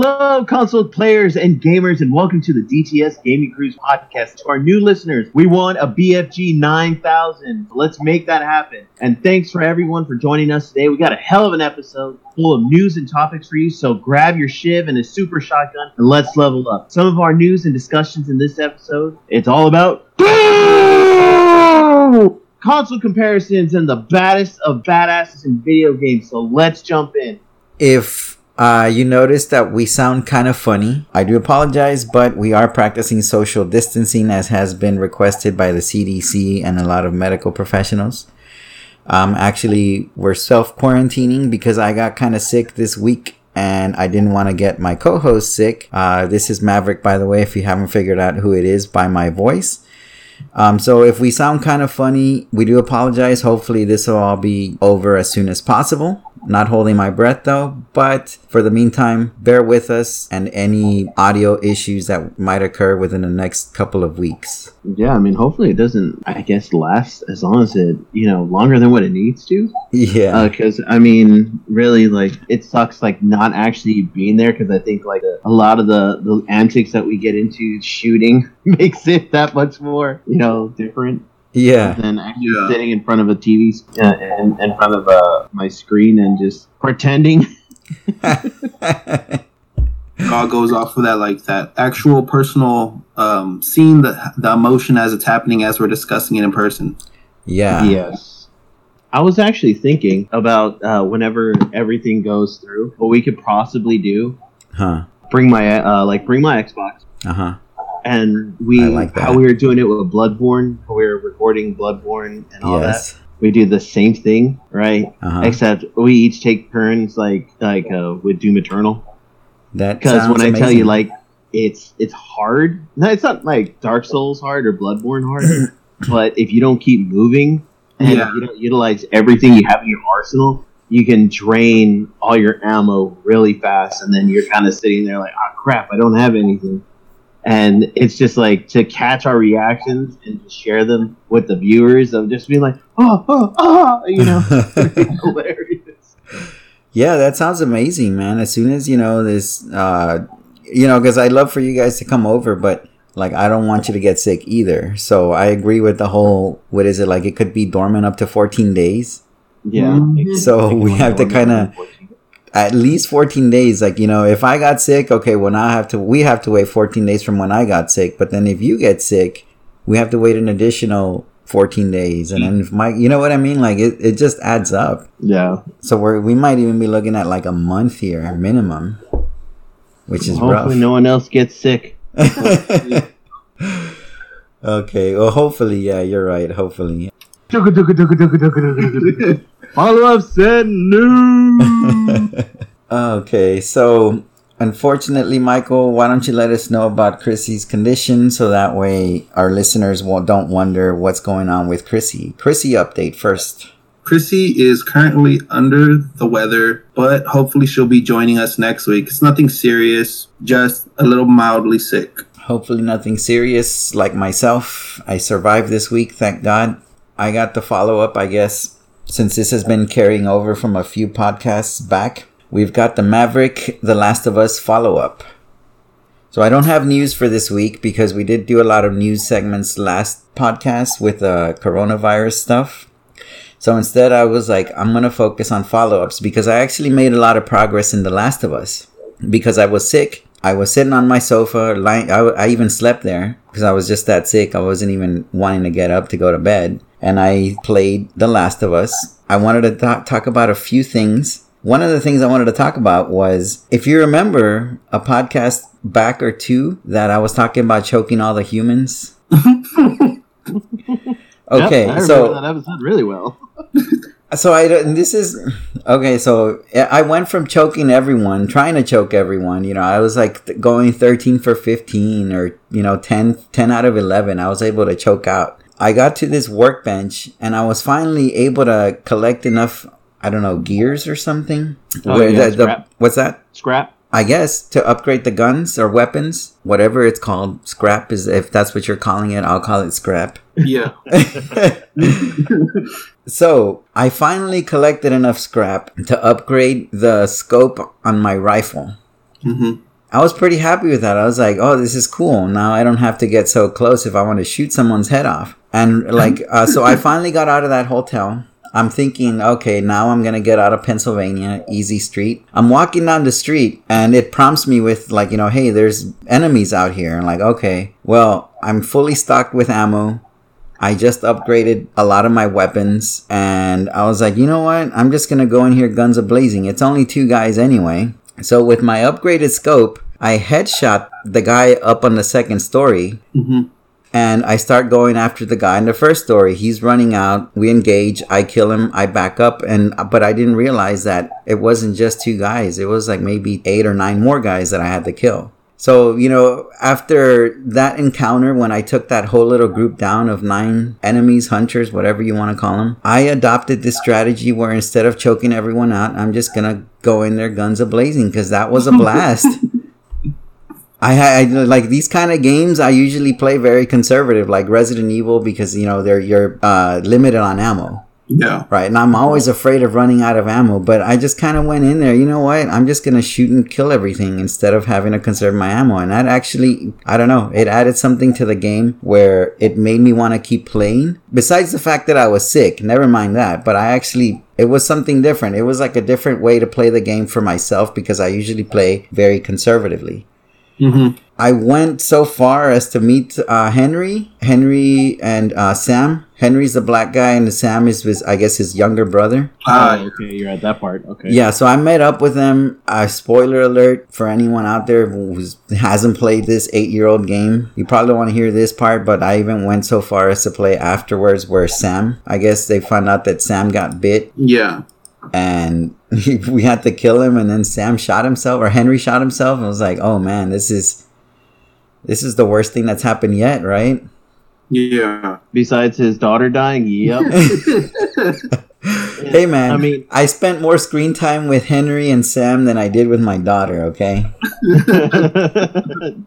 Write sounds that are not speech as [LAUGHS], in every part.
Hello, console players and gamers, and welcome to the DTS Gaming Crew's podcast. To our new listeners, we want a BFG 9000. Let's make that happen. And thanks for everyone for joining us today. We got a hell of an episode full of news and topics for you, so grab your shiv and a super shotgun and let's level up. Some of our news and discussions in this episode, it's all about console comparisons and the baddest of badasses in video games. So let's jump in. If uh, you notice that we sound kind of funny. I do apologize, but we are practicing social distancing as has been requested by the CDC and a lot of medical professionals. Um, actually, we're self quarantining because I got kind of sick this week and I didn't want to get my co host sick. Uh, this is Maverick, by the way, if you haven't figured out who it is by my voice. Um, so if we sound kind of funny, we do apologize. Hopefully, this will all be over as soon as possible. Not holding my breath though, but for the meantime, bear with us and any audio issues that might occur within the next couple of weeks. Yeah, I mean, hopefully it doesn't, I guess, last as long as it, you know, longer than what it needs to. Yeah. Because, uh, I mean, really, like, it sucks, like, not actually being there because I think, like, a lot of the, the antics that we get into shooting [LAUGHS] makes it that much more, you know, different. Yeah. Than actually yeah. sitting in front of a TV uh, in, in front of uh, my screen and just pretending. [LAUGHS] it all goes off of that, like that actual personal um, scene, the the emotion as it's happening as we're discussing it in person. Yeah. Yes. I was actually thinking about uh, whenever everything goes through, what we could possibly do. Huh. Bring my uh, like bring my Xbox. Uh huh and we like how we were doing it with Bloodborne, we were recording Bloodborne and all yes. that. We do the same thing, right? Uh-huh. Except we each take turns, like like uh, with Doom Eternal. That because when I tell you, like it's it's hard. No, it's not like Dark Souls hard or Bloodborne hard, [LAUGHS] but if you don't keep moving and yeah. you don't utilize everything you have in your arsenal, you can drain all your ammo really fast, and then you're kind of sitting there like, oh crap, I don't have anything and it's just like to catch our reactions and to share them with the viewers of just being like, oh, oh, oh, you know, [LAUGHS] [LAUGHS] hilarious. Yeah, that sounds amazing, man. As soon as you know this, uh, you know, because I love for you guys to come over, but like I don't want you to get sick either. So I agree with the whole. What is it like? It could be dormant up to fourteen days. Yeah. Mm-hmm. So we have to kind of at least 14 days like you know if i got sick okay well now i have to we have to wait 14 days from when i got sick but then if you get sick we have to wait an additional 14 days. And hmm. then if my you know what i mean? Like it, it just adds up. Yeah. So we're we might even be looking at like a month here minimum which is hopefully rough. no one else gets sick. [LAUGHS] Okay well hopefully yeah you're right hopefully [LAUGHS] Follow up said no. [LAUGHS] okay, so unfortunately, Michael, why don't you let us know about Chrissy's condition so that way our listeners won't don't wonder what's going on with Chrissy. Chrissy update first. Chrissy is currently under the weather, but hopefully she'll be joining us next week. It's nothing serious, just a little mildly sick. Hopefully, nothing serious like myself. I survived this week, thank God. I got the follow up, I guess, since this has been carrying over from a few podcasts back, we've got the Maverick The Last of Us follow up. So I don't have news for this week because we did do a lot of news segments last podcast with uh, coronavirus stuff. So instead, I was like, I'm going to focus on follow ups because I actually made a lot of progress in The Last of Us. Because I was sick, I was sitting on my sofa, lying, I, I even slept there because I was just that sick. I wasn't even wanting to get up to go to bed and I played The Last of Us. I wanted to th- talk about a few things. One of the things I wanted to talk about was if you remember a podcast back or two that I was talking about choking all the humans. [LAUGHS] okay, yep, I so that episode really well. [LAUGHS] so I this is okay. So I went from choking everyone, trying to choke everyone. You know, I was like going thirteen for fifteen, or you know, 10, 10 out of eleven. I was able to choke out I got to this workbench and I was finally able to collect enough, I don't know, gears or something. Oh, Where yeah, the, the, what's that? Scrap. I guess to upgrade the guns or weapons, whatever it's called. Scrap is if that's what you're calling it. I'll call it scrap. Yeah. [LAUGHS] so I finally collected enough scrap to upgrade the scope on my rifle. Mm-hmm. I was pretty happy with that. I was like, oh, this is cool. Now I don't have to get so close if I want to shoot someone's head off. And like, uh, so I finally got out of that hotel. I'm thinking, okay, now I'm gonna get out of Pennsylvania, easy street. I'm walking down the street and it prompts me with like, you know, hey, there's enemies out here. And like, okay, well, I'm fully stocked with ammo. I just upgraded a lot of my weapons and I was like, you know what? I'm just gonna go in here guns a blazing. It's only two guys anyway. So with my upgraded scope, I headshot the guy up on the second story. Mm-hmm. And I start going after the guy in the first story. He's running out. We engage. I kill him. I back up. And but I didn't realize that it wasn't just two guys. It was like maybe eight or nine more guys that I had to kill. So, you know, after that encounter, when I took that whole little group down of nine enemies, hunters, whatever you want to call them, I adopted this strategy where instead of choking everyone out, I'm just going to go in there guns a blazing because that was a [LAUGHS] blast. I, I like these kind of games. I usually play very conservative, like Resident Evil, because you know they're you're uh, limited on ammo. Yeah. Right. And I'm always afraid of running out of ammo, but I just kind of went in there. You know what? I'm just going to shoot and kill everything instead of having to conserve my ammo. And that actually, I don't know, it added something to the game where it made me want to keep playing. Besides the fact that I was sick, never mind that, but I actually it was something different. It was like a different way to play the game for myself because I usually play very conservatively. Mm-hmm. I went so far as to meet uh, Henry, Henry and uh, Sam. Henry's the black guy, and Sam is his, I guess, his younger brother. Uh, oh, okay, you're at that part. Okay. Yeah, so I met up with them. Uh, spoiler alert for anyone out there who hasn't played this eight-year-old game. You probably want to hear this part, but I even went so far as to play afterwards, where Sam, I guess they found out that Sam got bit, yeah. And [LAUGHS] we had to kill him, and then Sam shot himself, or Henry shot himself. I was like, oh man, this is this is the worst thing that's happened yet, right? Yeah. Besides his daughter dying, yep. [LAUGHS] [LAUGHS] Hey man, I I mean- mean, I spent more screen time with Henry and Sam than I did with my daughter. Okay.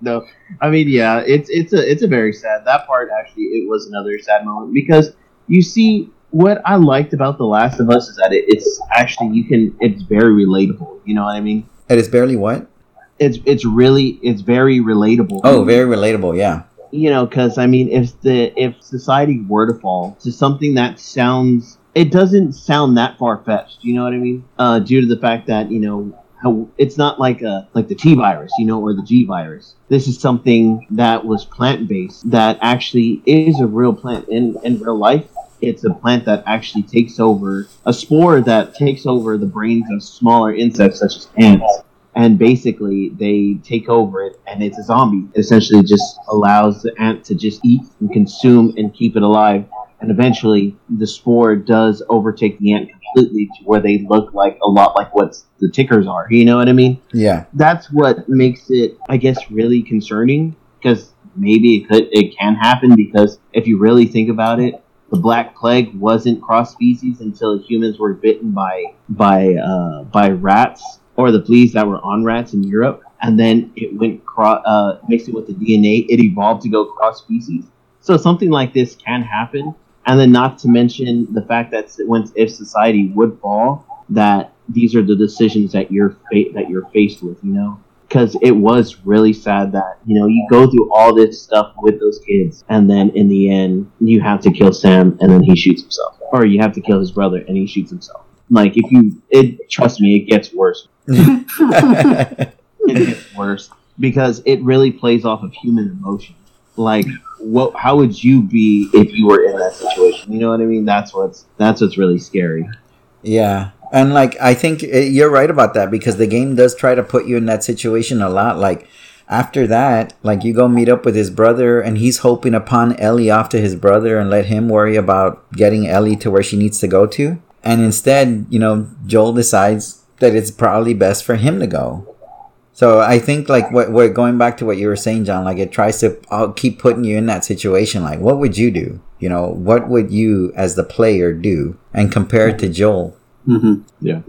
no, I mean, yeah, it's it's a it's a very sad. That part actually, it was another sad moment because you see what I liked about The Last of Us is that it, it's actually you can it's very relatable. You know what I mean? It is barely what? It's it's really it's very relatable. Oh, very relatable. Yeah. you know because i mean if the if society were to fall to something that sounds it doesn't sound that far-fetched you know what i mean uh due to the fact that you know how it's not like a like the t virus you know or the g virus this is something that was plant-based that actually is a real plant in in real life it's a plant that actually takes over a spore that takes over the brains of smaller insects such as ants. And basically they take over it and it's a zombie. It essentially just allows the ant to just eat and consume and keep it alive. And eventually the spore does overtake the ant completely to where they look like a lot like what the tickers are. You know what i mean? Yeah. that's what makes it i guess really concerning because maybe it could it can happen because if you really think about it the black plague wasn't cross species until humans were bitten by by uh, by rats or the fleas that were on rats in Europe, and then it went cro- uh, mixed it with the DNA. It evolved to go cross species. So something like this can happen, and then not to mention the fact that when if society would fall, that these are the decisions that you're fa- that you're faced with. You know, because it was really sad that you know you go through all this stuff with those kids and then in the end you have to kill sam and then he shoots himself. Or you have to kill his brother and he shoots himself. Like if you it trust me it gets worse. [LAUGHS] It gets worse because it really plays off of human emotion. Like what how would you be if you were in that situation? You know what i mean? That's what's that's what's really scary. Yeah. And like I think uh, you're right about that because the game does try to put you in that situation a lot like after that, like you go meet up with his brother and he's hoping upon Ellie off to his brother and let him worry about getting Ellie to where she needs to go to. And instead, you know, Joel decides that it's probably best for him to go. So I think like what we're going back to what you were saying, John, like it tries to uh, keep putting you in that situation. Like, what would you do? You know, what would you as the player do? And compare it to Joel. Mm-hmm. Yeah.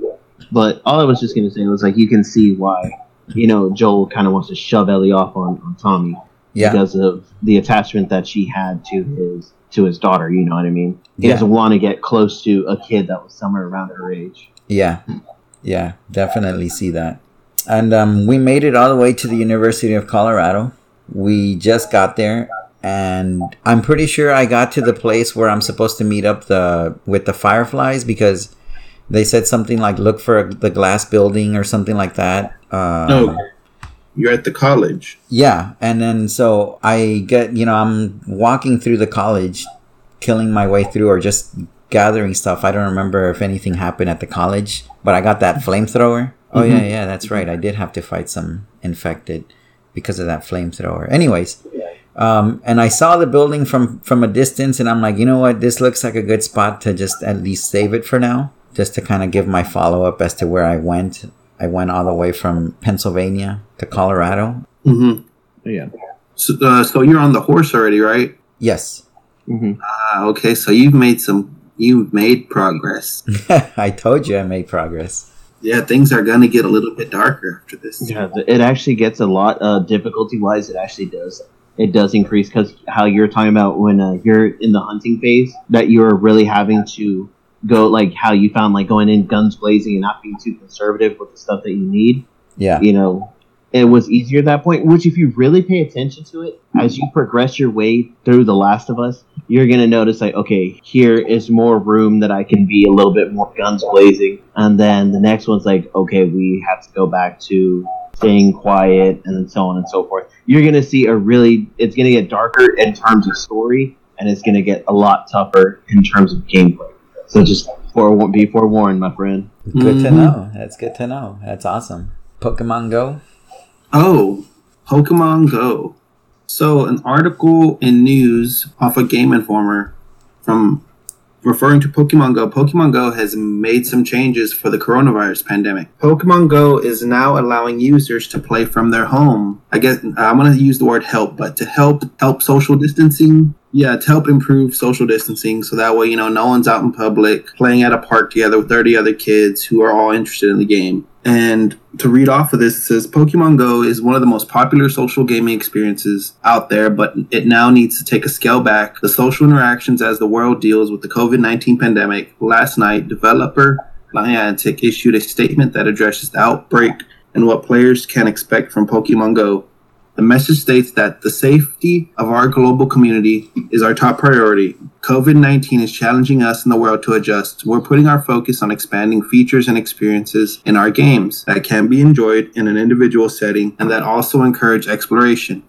But all I was just gonna say was like you can see why, you know, Joel kind of wants to shove Ellie off on, on Tommy Yeah. because of the attachment that she had to his to his daughter. You know what I mean? He Yeah. doesn't want to get close to a kid that was somewhere around her age. Yeah. Yeah. Definitely see that. and um, we made it all the way to the University of Colorado. We just got there, and I'm pretty sure I got to the place where I'm supposed to meet up the with the fireflies because they said something like look for the glass building or something like that. Um, No, you're at the college. Yeah, and then so I get you know I'm walking through the college, killing my way through or just gathering stuff. I don't remember if anything happened at the college, but I got that flamethrower. Oh yeah, yeah, that's right. I did have to fight some infected because of that flamethrower. Anyways, um, and I saw the building from from a distance, and I'm like, you know what? This looks like a good spot to just at least save it for now, just to kind of give my follow up as to where I went. I went all the way from Pennsylvania to Colorado. Mm-hmm. Yeah. So, uh, so you're on the horse already, right? Yes, hmm Ah, okay. So you've made some. You've made progress. [LAUGHS] I told you I made progress. Yeah, things are gonna get a little bit darker after this. Yeah, it actually gets a lot uh, difficulty wise. It actually does. It does increase because how you're talking about when uh, you're in the hunting phase, that you're really having to go like how you found like going in guns blazing and not being too conservative with the stuff that you need. Yeah, You know, it was easier at that point. Which, if you really pay attention to it, as you progress your way through The Last of Us, you're gonna notice like, okay, here is more room that I can be a little bit more guns blazing, and then the next one's like, okay, we have to go back to staying quiet, and then so on and so forth. You're gonna see a really, it's gonna get darker in terms of story, and it's gonna get a lot tougher in terms of gameplay. So just fore- be forewarned, my friend. good to Mhm. know. That's good to know. That's awesome. Pokemon Go. Oh, Pokemon Go. So, an article in news off of Game Informer from referring to Pokemon Go. Pokemon Go has made some changes for the coronavirus pandemic. Pokemon Go is now allowing users to play from their home. I guess I'm going to use the word help, but to help help social distancing. Yeah, to help improve social distancing so that way, you know, no one's out in public playing at a park together with 30 other kids who are all interested in the game. And to read off of this, it says Pokemon Go is one of the most popular social gaming experiences out there, but it now needs to take a scale back the social interactions as the world deals with the COVID 19 pandemic. Last night, developer Niantic issued a statement that addresses the outbreak and what players can expect from Pokemon Go. The message states that the safety of our global community is our top priority. COVID 19 is challenging us in the world to adjust. We're putting our focus on expanding features and experiences in our games that can be enjoyed in an individual setting and that also encourage exploration.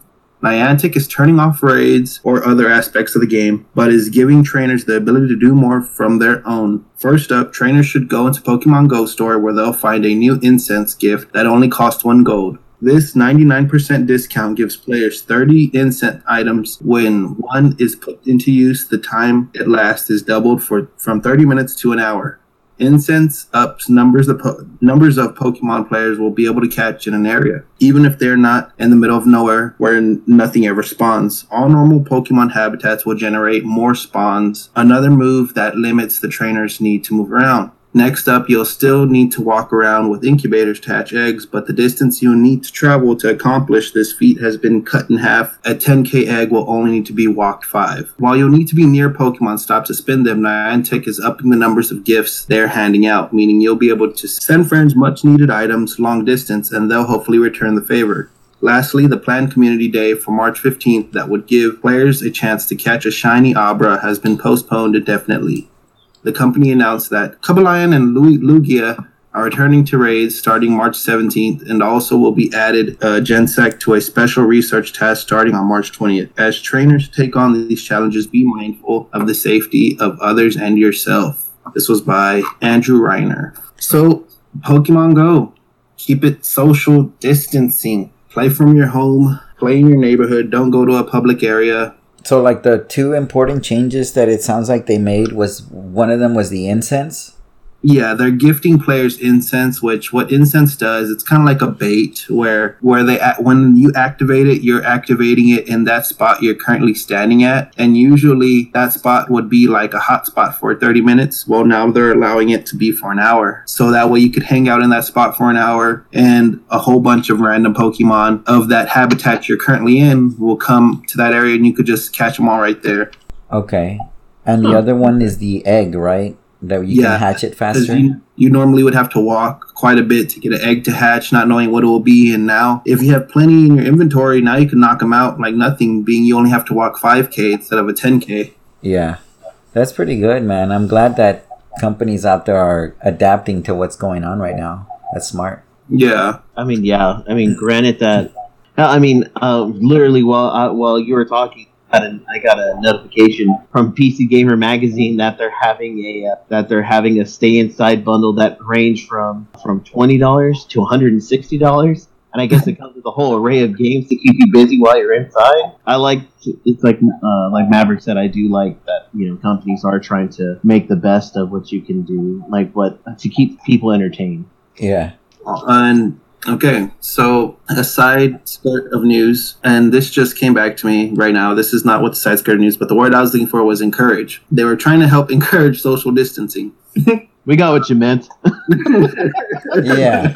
Niantic is turning off raids or other aspects of the game, but is giving trainers the ability to do more from their own. First up, trainers should go into Pokemon Go store where they'll find a new incense gift that only costs one gold. This 99% discount gives players 30 incense items when one is put into use. The time it lasts is doubled for from 30 minutes to an hour. Incense ups numbers of po- numbers of Pokemon players will be able to catch in an area, even if they're not in the middle of nowhere where nothing ever spawns. All normal Pokemon habitats will generate more spawns. Another move that limits the trainer's need to move around. Next up, you'll still need to walk around with incubators to hatch eggs, but the distance you'll need to travel to accomplish this feat has been cut in half. A 10k egg will only need to be walked 5. While you'll need to be near Pokemon Stop to spin them, Niantic is upping the numbers of gifts they're handing out, meaning you'll be able to send friends much needed items long distance and they'll hopefully return the favor. Lastly, the planned community day for March 15th that would give players a chance to catch a shiny Abra has been postponed indefinitely the company announced that Cobalion and Lu- Lugia are returning to raids starting March 17th and also will be added uh, Genesect to a special research task starting on March 20th. As trainers take on these challenges, be mindful of the safety of others and yourself. This was by Andrew Reiner. So, Pokemon Go. Keep it social distancing. Play from your home, play in your neighborhood, don't go to a public area. So, like the two important changes that it sounds like they made was one of them was the incense. Yeah, they're gifting players incense, which what incense does, it's kind of like a bait where where they act, when you activate it, you're activating it in that spot you're currently standing at, and usually that spot would be like a hot spot for 30 minutes. Well, now they're allowing it to be for an hour, so that way you could hang out in that spot for an hour, and a whole bunch of random Pokemon of that habitat you're currently in will come to that area, and you could just catch them all right there. Okay, and the other one is the egg, right? That you Yeah, can hatch it faster. you- you normally would have to walk quite a bit to get an egg to hatch, not knowing what it will be. And now, if you have plenty in your inventory, now you can knock them out like nothing, being you only have to walk 5k instead of a 10k. Yeah, that's pretty good, man. I'm glad that companies out there are adapting to what's going on right now. That's smart. Yeah. I mean, yeah. I mean, granted that. I mean, uh, literally while uh, while you were talking, I got a notification from PC Gamer magazine that they're having a uh, that they're having a stay inside bundle that range from from twenty dollars to one hundred and sixty dollars. And I guess it comes with a whole array of games to keep you busy while you're inside. I like to, it's like uh, like Maverick said. I do like that you know companies are trying to make the best of what you can do, like what to keep people entertained. Yeah. And Okay, so a side skirt of news, and this just came back to me right now. This is not what the side skirt of news, but the word I was looking for was encourage. They were trying to help [LAUGHS] encourage social distancing. [LAUGHS] we got what you meant. [LAUGHS] yeah.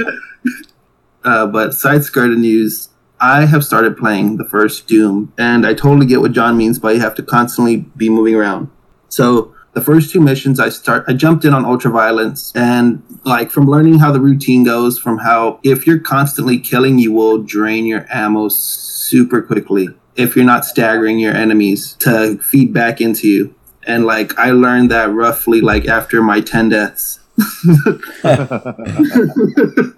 Uh, but side skirt of news, I have started playing the first Doom, and I totally get what John means by you have to constantly be moving around. So the first two missions I start I jumped in on ultraviolence and like from learning how the routine goes from how if you're constantly killing you will drain your ammo super quickly if you're not staggering your enemies to feed back into you and like I learned that roughly like after my 10 deaths [LAUGHS]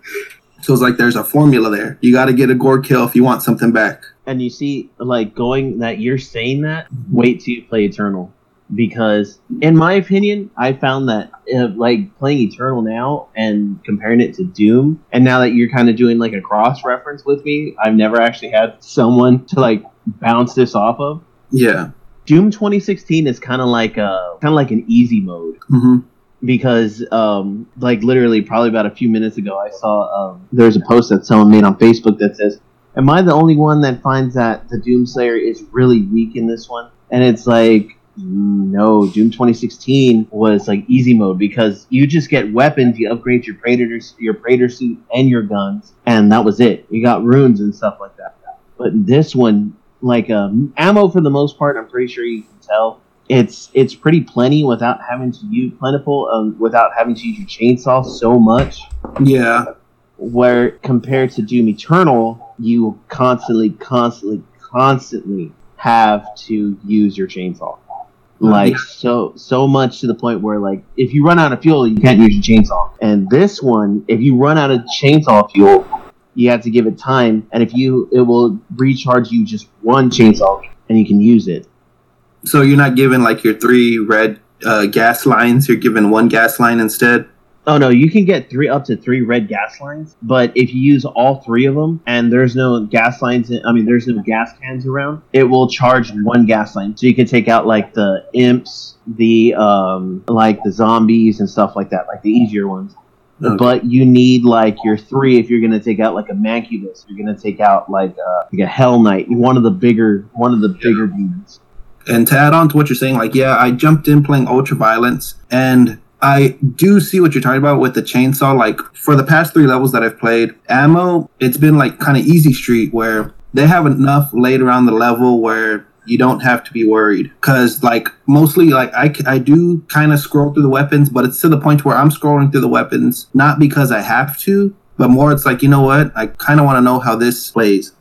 So it's like there's a formula there. You got to get a glory kill if you want something back. And you see, like going that you're saying that. Wait till you play Eternal because in my opinion i found that uh, like playing eternal now and comparing it to doom and now that you're kind of doing like a cross reference with me i've never actually had someone to like bounce this off of. Yeah. Doom 2016 is kind of like a kind of like an easy mode. Mm-hmm. because um like literally probably about a few minutes ago i saw um, there's a post that someone made on facebook that says am i the only one that finds that the doomslayer is really weak in this one? And it's like no, Doom 2016 was like easy mode because you just get weapons, you upgrade your Praetor, your Praetor suit and your guns, and that was it. You got runes and stuff like that. But this one, like um, ammo for the most part, I'm pretty sure you can tell it's it's pretty plenty without having to use plentiful um, without having to use your chainsaw so much. Yeah. Where compared to Doom Eternal, you constantly, constantly, constantly have to use your chainsaw like so so much to the point where like if you run out of fuel you can't use your chainsaw. And this one if you run out of chainsaw fuel you have to give it time. And if you it will recharge you just one chainsaw and you can use it. So you're not given like your three red uh, gas lines? You're given one gas line instead Oh no, you can get three up to three red gas lines, but if you use all three of them and there's no gas lines, in, I mean there's no gas cans around, it will charge one gas line. So you can take out like the imps, the um like the zombies and stuff like that, like the easier ones. Okay. But you need like your three if you're gonna take out like a Mancubus, you're gonna take out like a, uh, like a Hell Knight, one of the bigger one of the bigger demons. And to add on to what you're saying, like yeah, I jumped in playing Ultra Violence and I do see what you're talking about with the chainsaw. Like for the past three levels that I've played, ammo, it's been like kind of easy street where they have enough laid around the level where you don't have to be worried. Cause like mostly like I, I do kind of scroll through the weapons, but it's to the point where I'm scrolling through the weapons, not because I have to, but more it's like, you know what? I kind of want to know how this plays.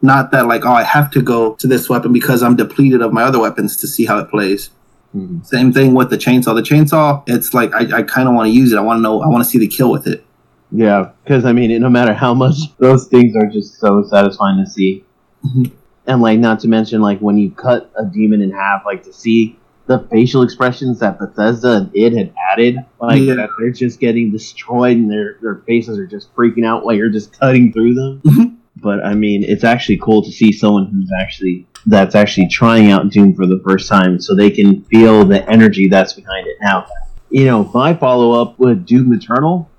Not that like, oh, I have to go to this weapon because I'm depleted of my other weapons to see how it plays. Mm-hmm. Same thing with the chainsaw. The chainsaw, it's like I, I kind of want to use it. I want to know. I want to see the kill with it. Yeah, because I mean, no matter how much [LAUGHS] those things are just so satisfying to see, mm-hmm. and like not to mention like when you cut a demon in half, like to see the facial expressions that Bethesda and it had added, like yeah. that they're just getting destroyed and their their faces are just freaking out while you're just cutting through them. Mm-hmm. But I mean, it's actually cool to see someone who's actually that's actually trying out Doom for the first time, so they can feel the energy that's behind it. Now, you know, my follow up with Doom Eternal,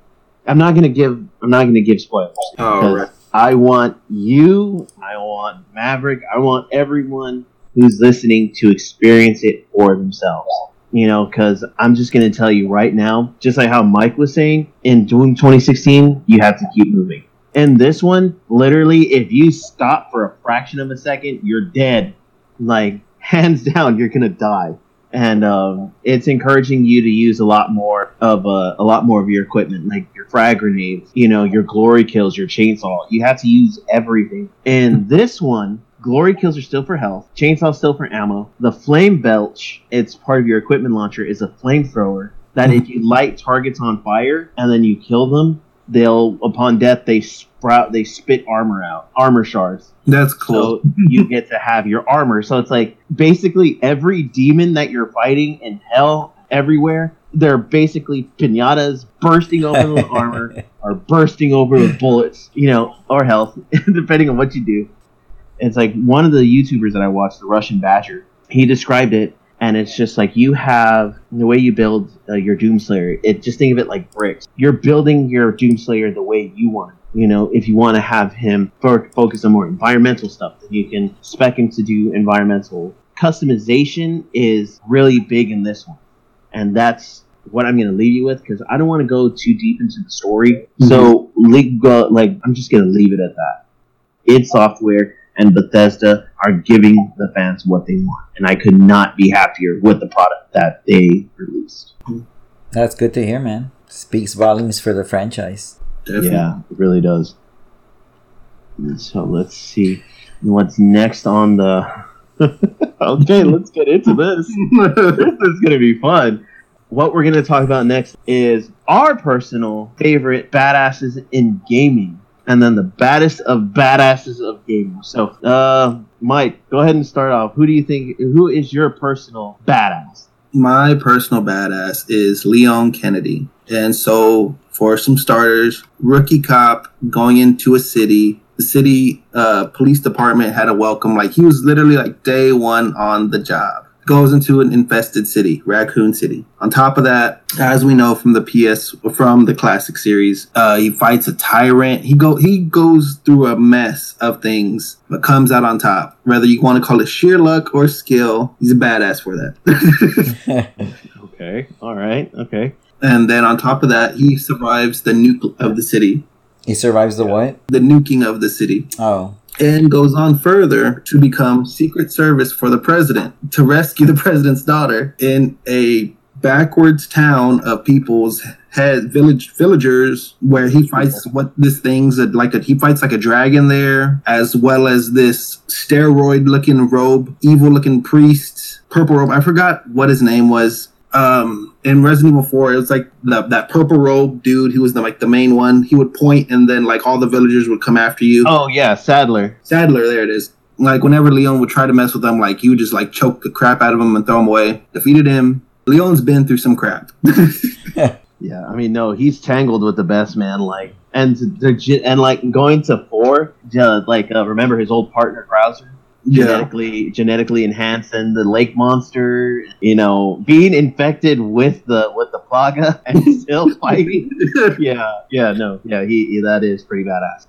I'm not gonna give I'm not gonna give spoilers. Oh, right. I want you, I want Maverick, I want everyone who's listening to experience it for themselves. You know, because I'm just going to tell you right now, just like how Mike was saying, in Doom 2016, you have to keep moving in this one, literally, if you stop for a fraction of a second, you're dead. Like, [LAUGHS] hands down, you're gonna die. and um, it's encouraging you to use a lot more of uh, a lot more of your equipment, like your frag grenades, you know, your glory kills, your chainsaw. You have to use everything. And this one, glory kills are still for health, chainsaw still for ammo. The flame belch, it's part of your equipment launcher, is a flamethrower that if you light targets on fire and then you kill them, they'll upon death they sprout they spit armor out, armor shards. That's cool. So [LAUGHS] you get to have your armor. So it's like basically every demon that you're fighting in hell everywhere, they're basically pinatas bursting open with [LAUGHS] armor or bursting over with bullets, you know, or health, [LAUGHS] depending on what you do. It's like one of the YouTubers that I watched, the Russian Badger, he described it and it's just like you have the way you build uh, your Doomslayer. It just think of it like bricks. You're building your Doomslayer the way you want. You know, if you want to have him for, focus on more environmental stuff, then you can spec him to do environmental. Customization is really big in this one, and that's what I'm going to leave you with because I don't want to go too deep into the story. Mm-hmm. So, like, I'm just going to leave it at that. id Software and Bethesda are giving the fans what they want, and I could not be happier with the product that they released. That's good to hear, man. Speaks volumes for the franchise. Definitely. Yeah, it really does. So let's see what's next on the. [LAUGHS] okay, let's get into this. [LAUGHS] this is gonna be fun. What we're gonna talk about next is our personal favorite badasses in gaming and then the baddest of badasses of gaming. So, uh, Mike, go ahead and start off. Who do you think? Who is your personal badass? My personal badass is Leon Kennedy, and so for some starters, rookie cop going into a city. The city uh, police department had a welcome. Like he was literally like day one on the job goes into an infested city, Raccoon City. On top of that, as we know from the PS from the classic series, uh, he fights a tyrant. He go he goes through a mess of things, but comes out on top. Whether you want to call it sheer luck or skill, he's a badass for that. [LAUGHS] [LAUGHS] okay, all right, okay. And then on top of that, he survives the nuke of the city. He survives the what? The nuking of the city. Oh and goes on further to become Secret Service for the president to rescue the [LAUGHS] president's daughter in a backwards town of people's head village villagers where he fights what this thing's like a he fights like a dragon there as well as this steroid looking robe evil looking priest purple robe. I forgot what his name was. Um in Resident Evil 4, it was like the, that purple robe dude who was the like the main one. He would point and then like all the villagers would come after you. Oh yeah, Sadler. Sadler, there it is. Like whenever Leon would try to mess with them, like you would just like choke the crap out of him and throw him away. Defeated him. Leon's been through some crap. [LAUGHS] [LAUGHS] yeah, I mean, no, he's tangled with the best man. Like, and the and like going to four, uh, like uh, remember his old partner Krauser genetically yeah. genetically enhancing the lake monster you know being infected with the with the plaga [LAUGHS] and still [LAUGHS] fighting. Yeah yeah no yeah he that is pretty badass.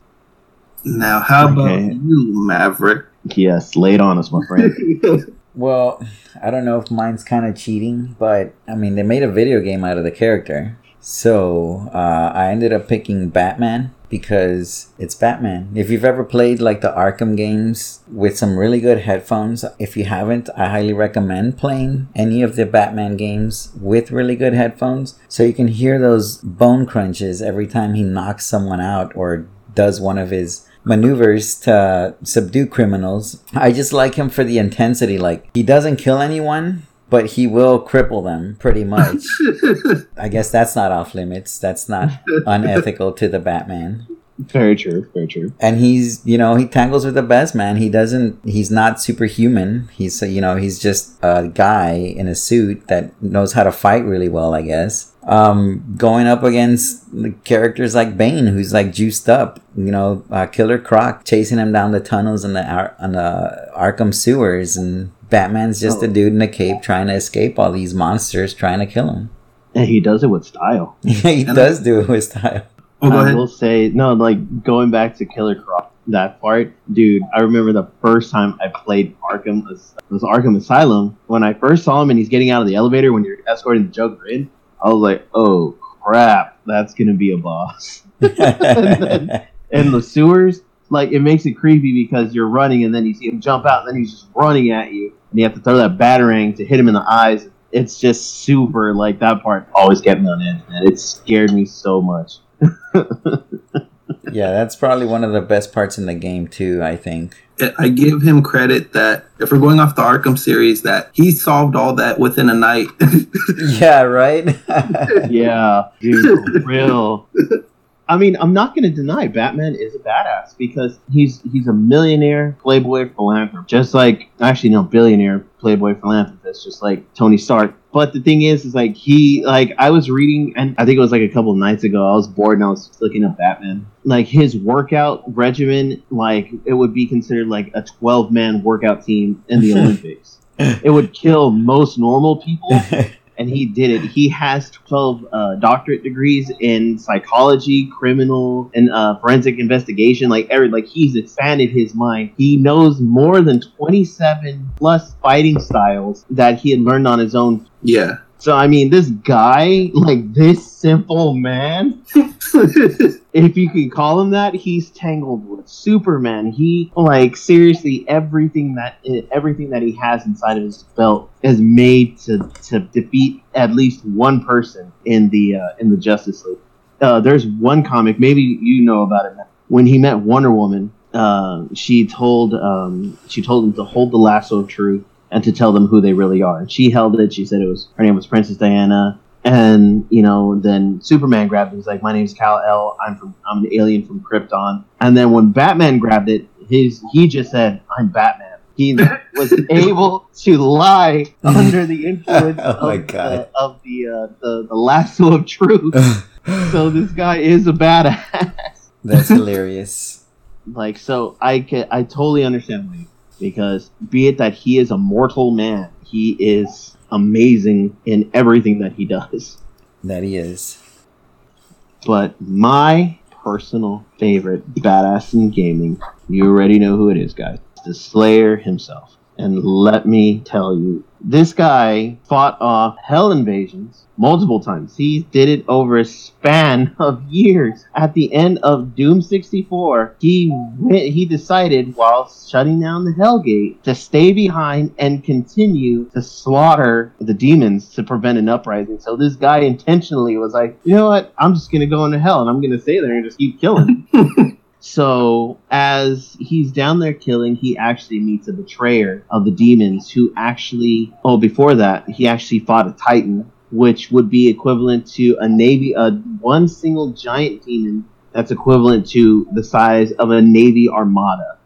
Now how okay. about you maverick? Yes lay it on us my friend. [LAUGHS] Well i don't know if mine's kind of cheating but i mean they made a video game out of the character so uh, i ended up picking batman because it's Batman. If you've ever played like the Arkham games with some really good headphones, if you haven't, I highly recommend playing any of the Batman games with really good headphones so you can hear those bone crunches every time he knocks someone out or does one of his maneuvers to subdue criminals. I just like him for the intensity. Like, he doesn't kill anyone, but he will cripple them pretty much. [LAUGHS] I guess that's not off limits. That's not [LAUGHS] unethical to the Batman. Very true. Very true. And he's, you know, he tangles with the best man. He doesn't. He's not superhuman. He's, you know, he's just a guy in a suit that knows how to fight really well. I guess. Um, going up against characters like Bane, who's like juiced up. You know, uh, Killer Croc chasing him down the tunnels in the Ar- on the Arkham sewers and Batman's just oh. a dude in a cape trying to escape all these monsters trying to kill him. And he does it with style. [LAUGHS] he and does do it with style. Oh, I will say no, like going back to Killer Croc, that part, dude. I remember the first time I played Arkham, was Arkham Asylum. When I first saw him and he's getting out of the elevator when you're escorting the Joker in, I was like, oh crap, that's gonna be a boss. [LAUGHS] and, then, and the sewers, like it makes it creepy because you're running and then you see him jump out and then he's just running at you and you have to throw that batarang to hit him in the eyes. It's just super like that part always kept me on edge, man. It scared me so much. [LAUGHS] yeah, that's probably one of the best parts in the game too. I think. I give him credit that if we're going off the Arkham series, that he solved all that within a night. [LAUGHS] yeah, right. [LAUGHS] yeah, dude, real. I mean, I'm not going to deny Batman is a badass because he's he's a millionaire, playboy, philanthropist, just like actually no billionaire, playboy, philanthropist, just like Tony Stark. But the thing is, is like he like I was reading, and I think it was like a couple nights ago. I was bored and I was looking up Batman. Like his workout regimen, like it would be considered like a 12 man workout team in the [LAUGHS] Olympics. It would kill most normal people [LAUGHS] and he did it. He has 12 uh, doctorate degrees in psychology, criminal, and uh, forensic investigation. Like every, like he's expanded his mind. He knows more than 27 plus fighting styles that he had learned on his own. Yeah. So I mean, this guy, like this simple man, [LAUGHS] if you can call him that, he's tangled with Superman. He like seriously everything that everything that he has inside of his belt is made to to defeat at least one person in the uh, in the Justice League. Uh, there's one comic, maybe you know about it. When he met Wonder Woman, uh, she told um, she told him to hold the lasso of truth and to tell them who they really are. And she held it. She said it was her name was Princess Diana. And you know, then Superman grabbed it. He's like, "My name's Kal El. I'm from. I'm an alien from Krypton." And then when Batman grabbed it, his he just said, "I'm Batman." He [LAUGHS] was able to lie [LAUGHS] under the influence Oh of, the, of the, uh, the the lasso of truth. [LAUGHS] so this guy is a badass. That's hilarious. Like, so I can I totally understand why because be it that he is a mortal man, he is amazing in everything that he does. That he is. But my personal favorite badass in gaming, you already know who it is, guys. The Slayer himself. And let me tell you, this guy fought off hell invasions multiple times. He did it over a span [LAUGHS] of years. At the end of Doom 64, he went, he decided while shutting down the Hellgate to stay behind and continue to slaughter the demons to prevent an uprising. So this guy intentionally was like, you know what? I'm just gonna go into hell and I'm gonna stay there and just keep killing. [LAUGHS] So, as he's down there killing, he actually meets a betrayer of the demons who actually, oh, before that, he actually fought a Titan, which would be equivalent to a Navy, a one single giant demon that's equivalent to the size of a Navy armada,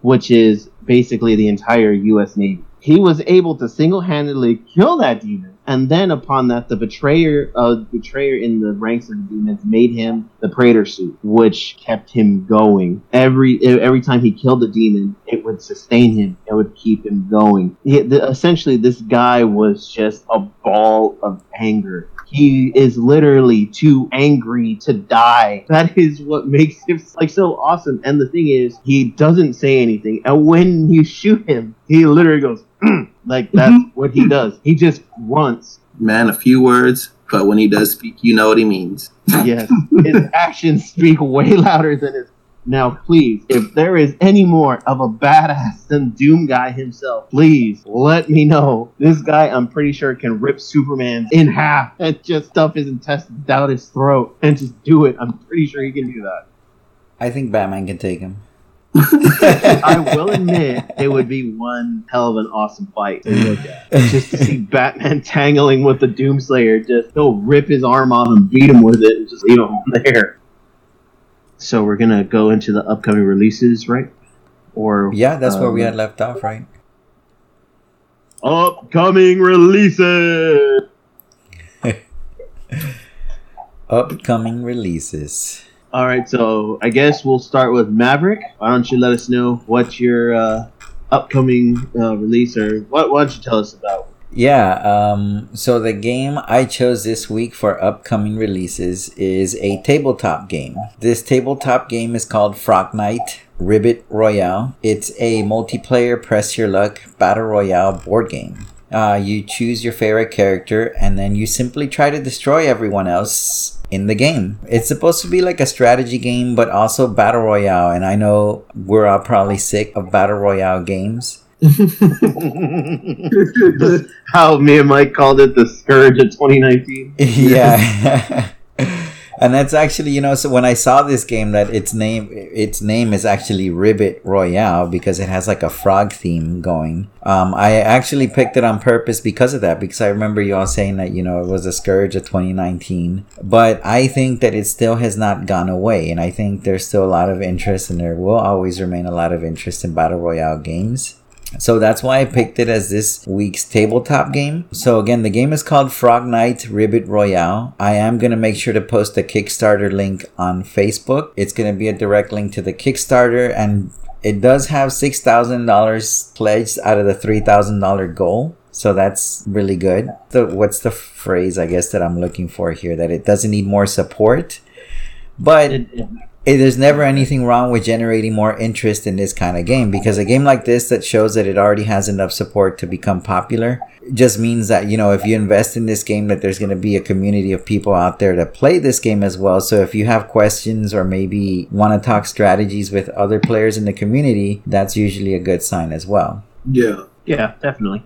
which is basically the entire U.S. Navy. He was able to single handedly kill that demon. And then upon that, the betrayer, uh, betrayer in the ranks of the demons made him the Praetor suit, which kept him going. Every every time he killed a demon, it would sustain him. It would keep him going. He, the, essentially, this guy was just a ball of anger. He is literally too angry to die. [LAUGHS] That is what makes him like so awesome. And the thing is, he doesn't say anything. And when you shoot him, he literally goes [CLEARS THROAT] like that's mm-hmm. what he does. He just grunts. Man, a few words, but when he does speak, you know what he means. Yes, [LAUGHS] his actions speak way louder than his. Now, please, if there is any more of a badass than Doom Guy himself, please let me know. This guy, I'm pretty sure, can rip Superman in half and just stuff his intestines down his throat and just do it. I'm pretty sure he can do that. I think Batman can take him. [LAUGHS] I will admit it would be one hell of an awesome fight to look at. Just to see Batman [LAUGHS] tangling with the Doomslayer, just he'll rip his arm off and beat him with it and just leave him [LAUGHS] there. So we're gonna go into the upcoming releases, right? Or Yeah, that's where we um, had left off, right? upcoming releases. Upcoming releases. All right, so I guess we'll start with Maverick. Why don't you let us know what your uh, upcoming uh, release or what? Why don't you tell us about? Yeah, um, so the game I chose this week for upcoming releases is a tabletop game. This tabletop game is called Frog Night Ribbit Royale. It's a multiplayer press your luck battle royale board game. Uh, you choose your favorite character and then you simply try to destroy everyone else in the game. It's supposed to be like a strategy game, but also battle royale. And I know we're all probably sick of battle royale games. [LAUGHS] How me and Mike called it the scourge of 2019. [LAUGHS] yeah. [LAUGHS] and that's actually you know so when i saw this game that its name its name is actually ribbit royale because it has like a frog theme going um, i actually picked it on purpose because of that because i remember you all saying that you know it was a scourge of 2019 but i think that it still has not gone away and i think there's still a lot of interest and there will always remain a lot of interest in battle royale games so that's why I picked it as this week's tabletop game. So again, the game is called Frog Knight Ribbit Royale. I am going to make sure to post the Kickstarter link on Facebook. It's going to be a direct link to the Kickstarter and it does have $6,000 pledged out of the $3,000 goal. So that's really good. The, what's the phrase I guess that I'm looking for here? That it doesn't need more support. But there's never anything wrong with generating more interest in this kind of game because a game like this that shows that it already has enough support to become popular just means that you know if you invest in this game that there's going to be a community of people out there that play this game as well so if you have questions or maybe want to talk strategies with other players in the community that's usually a good sign as well Yeah. yeah, definitely.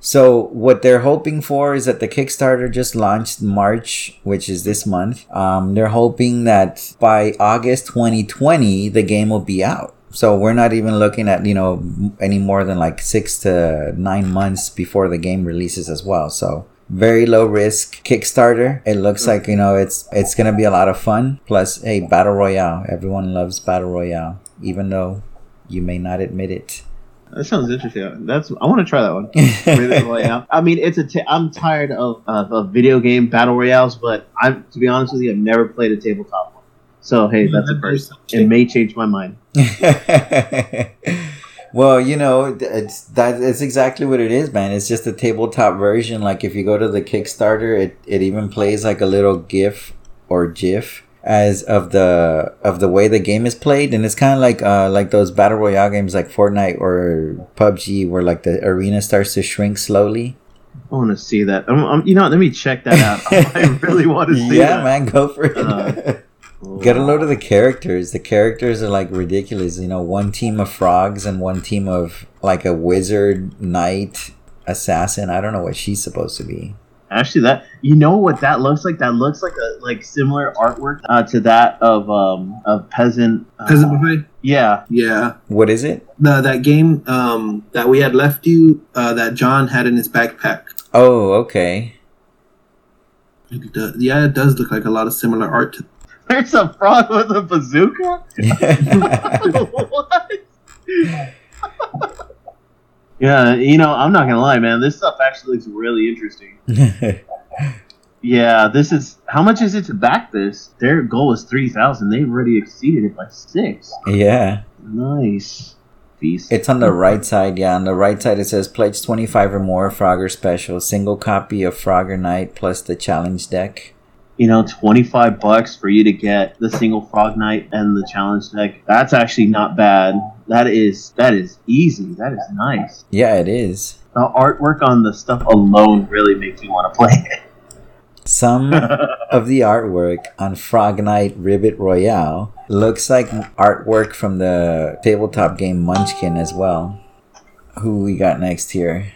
So what they're hoping for is that the Kickstarter just launched March, which is this month. Um, they're hoping that by August 2020 the game will be out. So we're not even looking at you know any more than like six to nine months before the game releases as well. So very low risk Kickstarter. It looks like you know it's it's gonna be a lot of fun. Plus, hey, battle royale. Everyone loves battle royale, even though you may not admit it. That sounds interesting. That's I want to try that one. [LAUGHS] I mean, it's a. T- I'm tired of, of of video game battle royales, but I'm to be honest with you, I've never played a tabletop one. So hey, mm, that's a first. It may change my mind. [LAUGHS] well, you know, it's that it's exactly what it is, man. It's just a tabletop version. Like if you go to the Kickstarter, it, it even plays like a little GIF or GIF as of the of the way the game is played, and it's kind of like uh like those battle royale games like Fortnite or PUBG, where like the arena starts to shrink slowly. I want to see that. Um, um, you know, let me check that out. [LAUGHS] I really want to see yeah, that. man, go for it. Uh, [LAUGHS] Get a load of the characters. The characters are like ridiculous. You know, one team of frogs and one team of like a wizard, knight, assassin. I don't know what she's supposed to be. Actually, that you know what that looks like? That looks like a like similar artwork uh, to that of um of peasant. Uh, Peasant Buffet? Yeah, Yeah. What is it? The, that game um, that we had left you, uh, that John had in his backpack. Oh, okay. It does, yeah, it does look like a lot of similar art to there's a frog with a bazooka. [LAUGHS] [LAUGHS] what? [LAUGHS] yeah, you know, I'm not gonna lie, man. This stuff actually looks really interesting. [LAUGHS] Yeah, this is how much is it to back this? Their goal is three thousand. They've already exceeded it by six. yeah. Nice. It's on the right side. Yeah, on the right side it says pledge 25 or more Frogger special. Single copy of Frogger Knight plus the challenge deck. you know, 25 bucks for you to get the single frog knight and the challenge deck. That's actually not bad. That is that is easy. That is nice. Yeah, it is. The artwork on the stuff alone really makes me want to play it. Some [LAUGHS] of the artwork on Frog Knight Ribbit Royale looks like artwork from the tabletop game Munchkin as well. Who we got next here?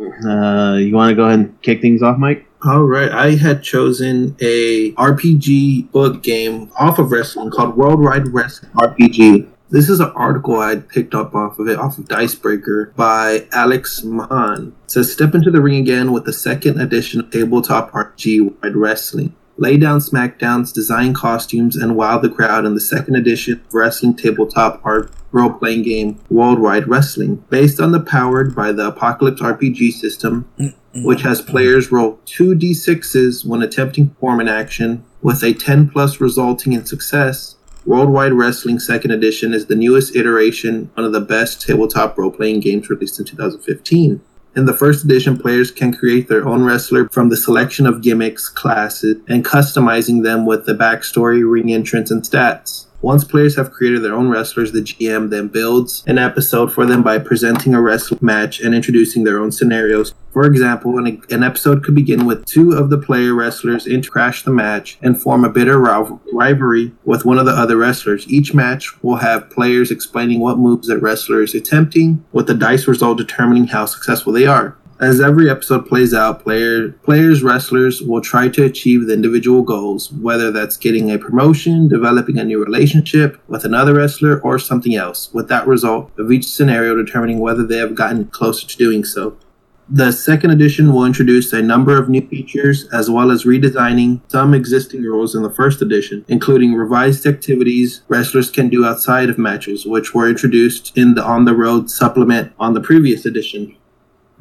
Uh, you want to go ahead and kick things off, Mike? All right, I had chosen a RPG book game off of wrestling called Worldwide Wrestling RPG. This is an article I picked up off of it, off of Dicebreaker by Alex Meehan. It says, Step into the ring again with the second edition of Tabletop RPG Wide Wrestling. Lay down SmackDowns, design costumes, and wow the crowd in the second edition of Wrestling Tabletop RPG role playing game Worldwide Wrestling. Based on the powered by the Apocalypse RPG system, mm-hmm. which has players roll 2d6s when attempting to perform an action, with a 10 plus resulting in success. Worldwide Wrestling 2nd Edition is the newest iteration, one of the best tabletop role playing games released in 2015. In the first edition, players can create their own wrestler from the selection of gimmicks, classes, and customizing them with the backstory, ring entrance, and stats. Once players have created their own wrestlers, the GM then builds an episode for them by presenting a wrestling match and introducing their own scenarios. For example, an, an episode could begin with two of the player wrestlers crash the match and form a bitter rivalry with one of the other wrestlers. Each match will have players explaining what moves that wrestler is attempting, with the dice result determining how successful they are. As every episode plays out, player, players, wrestlers will try to achieve the individual goals, whether that's getting a promotion, developing a new relationship with another wrestler, or something else, with that result of each scenario determining whether they have gotten closer to doing so. The second edition will introduce a number of new features as well as redesigning some existing rules in the first edition, including revised activities wrestlers can do outside of matches, which were introduced in the On the Road supplement on the previous edition.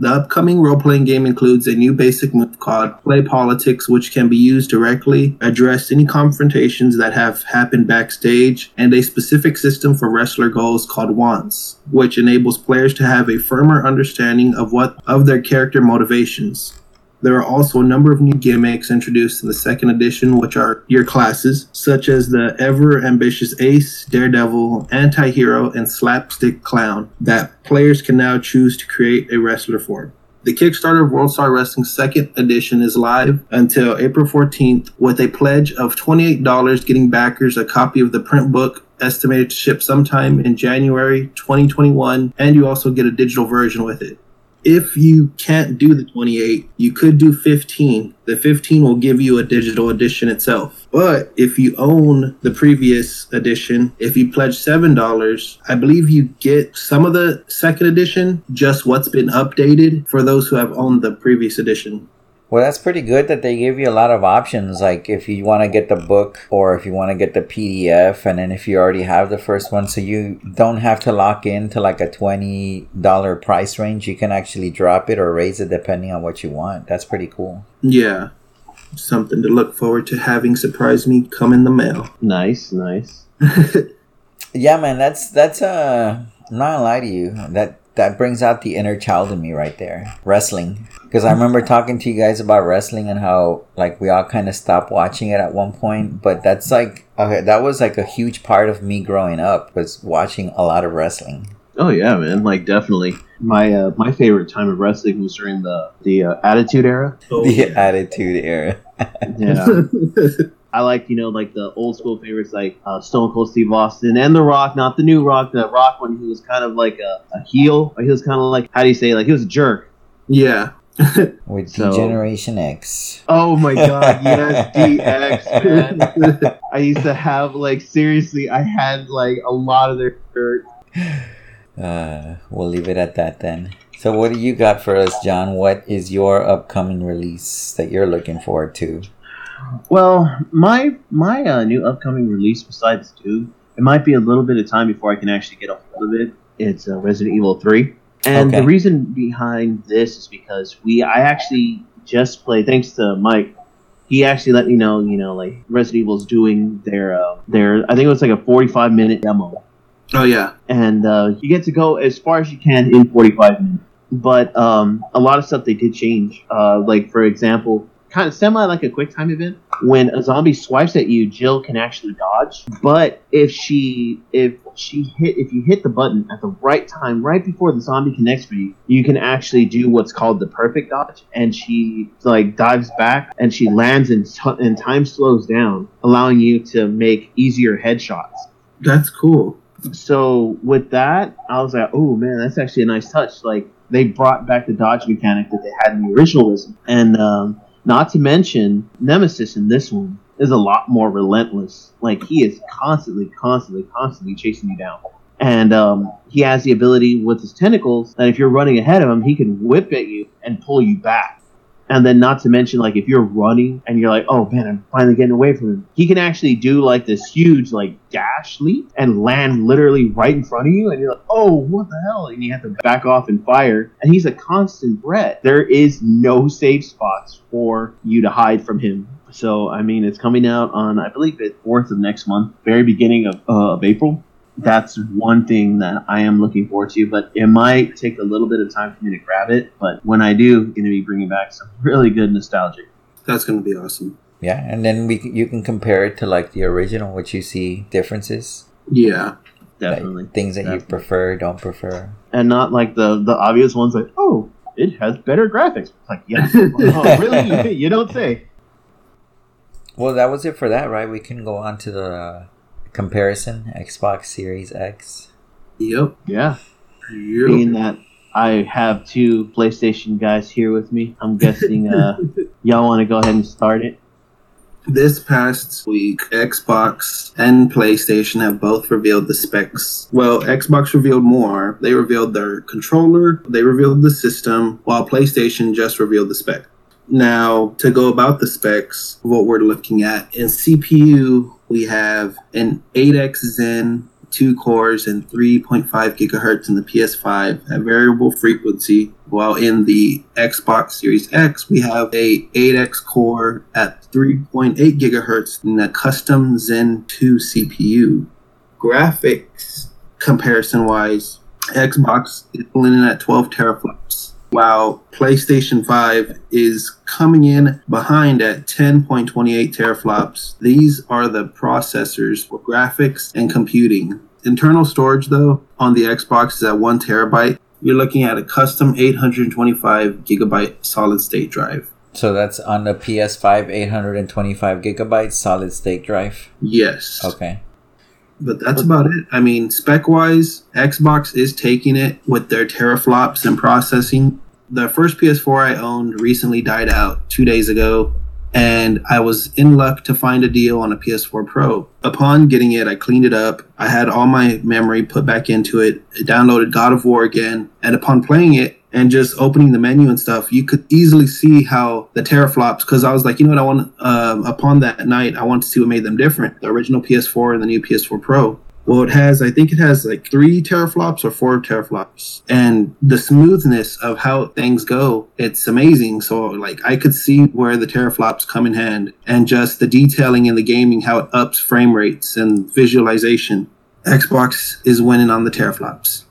The upcoming role playing game includes a new basic move called Play Politics, which can be used directly, address any confrontations that have happened backstage, and a specific system for wrestler goals called Wants, which enables players to have a firmer understanding of what of their character motivations. There are also a number of new gimmicks introduced in the second edition, which are your classes, such as the ever ambitious Ace, Daredevil, Anti Hero, and Slapstick Clown, that players can now choose to create a wrestler for. The Kickstarter of World Star Wrestling second edition is live until April 14th with a pledge of $28 getting backers a copy of the print book estimated to ship sometime in January 2021 and you also get a digital version with it if you can't do the 28, you could do 15. The 15 will give you a digital edition itself. But if you own the previous edition, if you pledge $7, I believe you get some of the second edition, just what's been updated for those who have owned the previous edition. Well, that's pretty good that they give you a lot of options. Like if you want to get the book or if you want to get the PDF, and then if you already have the first one, so you don't have to lock in to like a twenty dollar price range. You can actually drop it or raise it depending on what you want. That's pretty cool. Yeah, something to look forward to having surprise me come in the mail. Nice, nice. [LAUGHS] yeah, man, that's that's uh. I'm not gonna lie to you. That that brings out the inner child in me right there. Wrestling. Because I remember talking to you guys about wrestling and how like we all kind of stopped watching it at one point. But that's like okay, that was like a huge part of me growing up was watching a lot of wrestling. Oh yeah, man! Like definitely, my uh, my favorite time of wrestling was during the the uh, Attitude Era. Oh, the yeah. Attitude Era. yeah. [LAUGHS] I like, you know, like the old school favorites like uh, Stone Cold Steve Austin and The Rock, not the new Rock, the Rock when he was kind of like a, a heel. He was kind of like, how do you say, like he was a jerk. Yeah. [LAUGHS] With so, Generation X. Oh my god, yes, [LAUGHS] DX. [LAUGHS] I used to have, like, seriously, I had, like, a lot of their shirts. Uh, we'll leave it at that then. So, what do you got for us, John? What is your upcoming release that you're looking forward to? Well, my my uh, new upcoming release, besides two, it might be a little bit of time before I can actually get a hold of it. It's uh, Resident Evil Three, and okay. the reason behind this is because we I actually just played. Thanks to Mike, he actually let me know. You know, like Resident Evil's doing their uh, their I think it was like a forty five minute demo. Oh yeah, and uh, you get to go as far as you can in forty five minutes. But um, a lot of stuff they did change. Uh, like for example, kind of semi like a quick time event. When a zombie swipes at you, Jill can actually dodge. But if she if she hit if you hit the button at the right time, right before the zombie connects with you, you can actually do what's called the perfect dodge, and she like dives back and she lands and, t- and time slows down, allowing you to make easier headshots. That's cool. So with that, I was like, oh man, that's actually a nice touch. Like they brought back the dodge mechanic that they had in the original and um, not to mention, Nemesis in this one is a lot more relentless. Like he is constantly, constantly, constantly chasing you down. And um, he has the ability with his tentacles that if you're running ahead of him, he can whip at you and pull you back. And then, not to mention, like if you're running and you're like, "Oh man, I'm finally getting away from him," he can actually do like this huge like dash leap and land literally right in front of you, and you're like, "Oh, what the hell?" And you have to back off and fire. And he's a constant threat. There is no safe spots for you to hide from him. So, I mean, it's coming out on I believe the fourth of next month, very beginning of, uh, of April that's one thing that I am looking forward to. But it might take a little bit of time for me to grab it. But when I do, I'm going to be bringing back some [LAUGHS] really good nostalgia. That's going to be awesome. Yeah, and then we you can compare it to like the original, which you see differences, Yeah. like, Definitely. things that you prefer, don't prefer. and not like the the obvious ones like, oh, it has better graphics. It's like, yes. [LAUGHS] oh, really? You, you don't say. Well, that was it for that, right? We can go on to the comparison Xbox Series X. Yep. Yeah. Yep. Being that I have two PlayStation guys here with me, I'm guessing uh, [LAUGHS] y'all want to go ahead and start it. This past week, Xbox and PlayStation have both revealed the specs. Well, Xbox revealed more. They revealed their controller, they revealed the system, while PlayStation just revealed the spec. Now, to go about the specs, what we're looking at in CPU, we have an 8x Zen, two cores, and 3.5 gigahertz in the PS5 at variable frequency, while in the Xbox Series X, we have a 8x core at 3.8 gigahertz in a custom Zen 2 CPU. Graphics comparison wise, Xbox is pulling in at 12 teraflops, while PlayStation 5 is coming in behind at 10.28 teraflops. These are the processors for graphics and computing. Internal storage, though, on the Xbox is at 1 terabyte. You're looking at a custom 825 gigabyte solid state drive. So that's on the PS5, 825 gigabyte solid state drive. Yes. Okay. But that's about it. I mean, spec wise, Xbox is taking it with their teraflops and processing. The first PS4 I owned recently died out two days ago, and I was in luck to find a deal on a PS4 Pro. Upon getting it, I cleaned it up. I had all my memory put back into it, I downloaded God of War again, and upon playing it, and just opening the menu and stuff, you could easily see how the teraflops. Because I was like, you know what, I want. Um, upon that night, I want to see what made them different: the original PS4 and the new PS4 Pro. Well, it has. I think it has like three teraflops or four teraflops, and the smoothness of how things go, it's amazing. So, like, I could see where the teraflops come in hand, and just the detailing in the gaming, how it ups frame rates and visualization. Xbox is winning on the teraflops.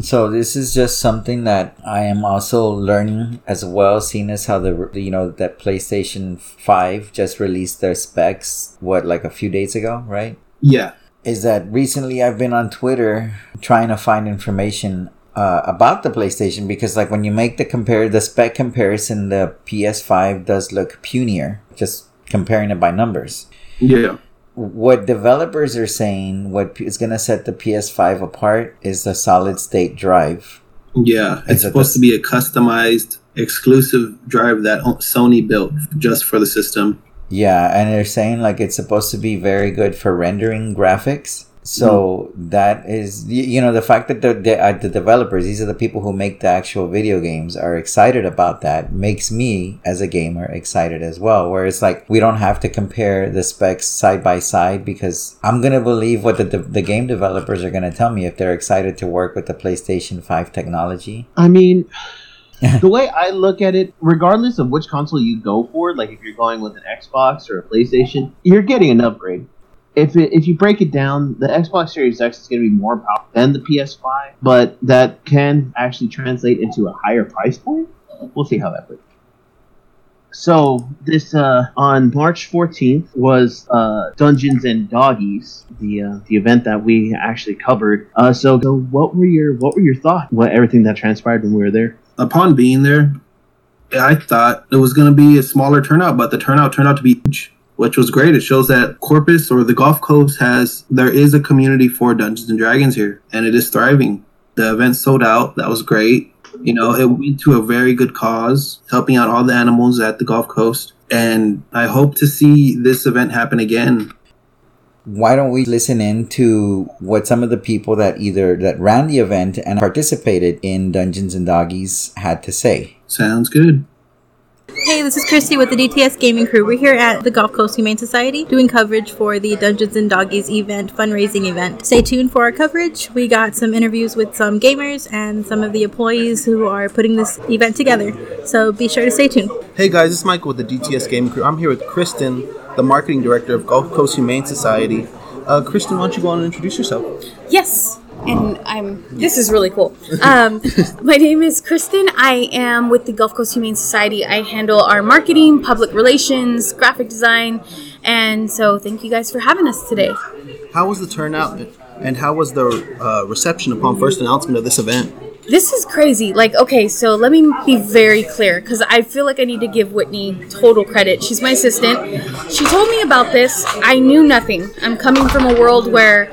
So this is just something that I am also learning as well, seeing as how the you know that PlayStation Five just released their specs what like a few days ago, right? Yeah. Is that recently I've been on Twitter trying to find information uh, about the PlayStation because like when you make the compare the spec comparison, the PS5 does look punier, just comparing it by numbers Yeah. what developers are saying, what is going to set the PS5 apart is the solid state drive. Yeah, Is it's supposed to be a customized, exclusive drive that Sony built just for the system. Yeah, and they're saying like it's supposed to be very good for rendering graphics. So that is, you know, the fact that the the, uh, the developers, these are the people who make the actual video games, are excited about that makes me as a gamer excited as well. Where it's like we don't have to compare the specs side by side because I'm gonna believe what the the, the game developers are gonna tell me if they're excited to work with the PlayStation Five technology. I mean, [LAUGHS] the way I look at it, regardless of which console you go for, like if you're going with an Xbox or a PlayStation, you're getting an upgrade. If it, if you break it down, the Xbox Series X is going to be more powerful than the PS5, but that can actually translate into a higher price point. We'll see how that works. So this uh, on March 14th was uh, Dungeons and Doggies, the uh, the event that we actually covered. Uh, so, so what were your what were your thoughts? What everything that transpired when we were there? Upon being there, I thought it was going to be a smaller turnout, but the turnout turned out to be huge, which was great. It shows that Corpus or the Gulf Coast has there is a community for Dungeons and Dragons here, and it is thriving. The event sold out. That was great. You know, it went to a very good cause, helping out all the animals at the Gulf Coast. And I hope to see this event happen again. Why don't we listen in to what some of the people that either that ran the event and participated in Dungeons and Doggies had to say? Sounds good. Hey, this is Christy with the DTS Gaming Crew. We're here at the Gulf Coast Humane Society doing coverage for the Dungeons and Doggies event, fundraising event. Stay tuned for our coverage. We got some interviews with some gamers and some of the employees who are putting this event together. So be sure to stay tuned. Hey guys, it's Michael with the DTS Gaming Crew. I'm here with Kristen, the marketing director of Gulf Coast Humane Society. Uh, Kristen, why don't you go on and introduce yourself? Yes. and I'm. This is really cool. Um, [LAUGHS] my name is Kristen. I am with the Gulf Coast Humane Society. I handle our marketing, public relations, graphic design, and so thank you guys for having us today. How was the turnout, and how was the uh, reception upon first announcement of this event? This is crazy. Like, okay, so let me be very clear because I feel like I need to give Whitney total credit. She's my assistant. She told me about this. I knew nothing. I'm coming from a world where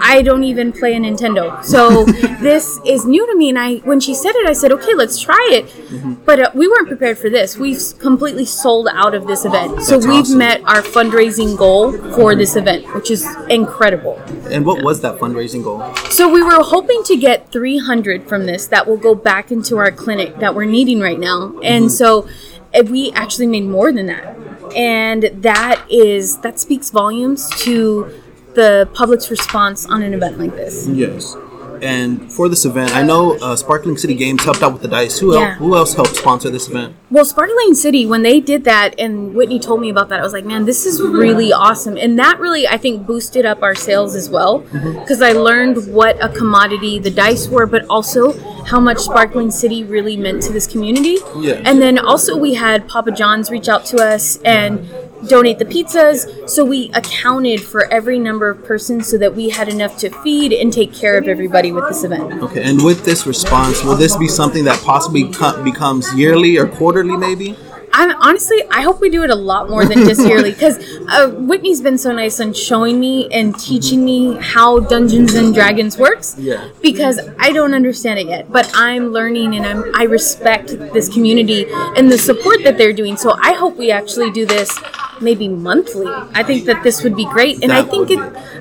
I don't even play a Nintendo. So [LAUGHS] this is new to me. And I, when she said it, I said, okay, let's try it. But uh, we weren't prepared for this. We've completely sold out of this event. So we've awesome. met our fundraising goal for this event, which is incredible. And what was that fundraising goal? So we were hoping to get 300 from this that will go back into our clinic that we're needing right now. And so eh, we actually made more than that. And that is that speaks volumes to the public's response on an event like this. Yes. And for this event, I know uh, Sparkling City Games helped out with the dice. Who, Yeah. else, who else helped sponsor this event? Well, Sparkling City, when they did that, and Whitney told me about that, I was like, man, this is really awesome. And that really, I think, boosted up our sales as well. Because I learned what a commodity the dice were, but also how much Sparkling City really meant to this community. Yeah. And then also, we had Papa John's reach out to us and donate the pizzas. So we accounted for every number of persons so that we had enough to feed and take care of everybody with this event. Okay, and with this response, will this be something that possibly co- becomes yearly or quarterly, maybe? I'm honestly, I hope we do it a lot more than just [LAUGHS] yearly because uh, Whitney's been so nice on showing me and teaching me how Dungeons and Dragons works. Yeah. Because I don't understand it yet, but I'm learning and I'm I respect this community and the support that they're doing. So I hope we actually do this maybe monthly. I think that this would be great, and I think it.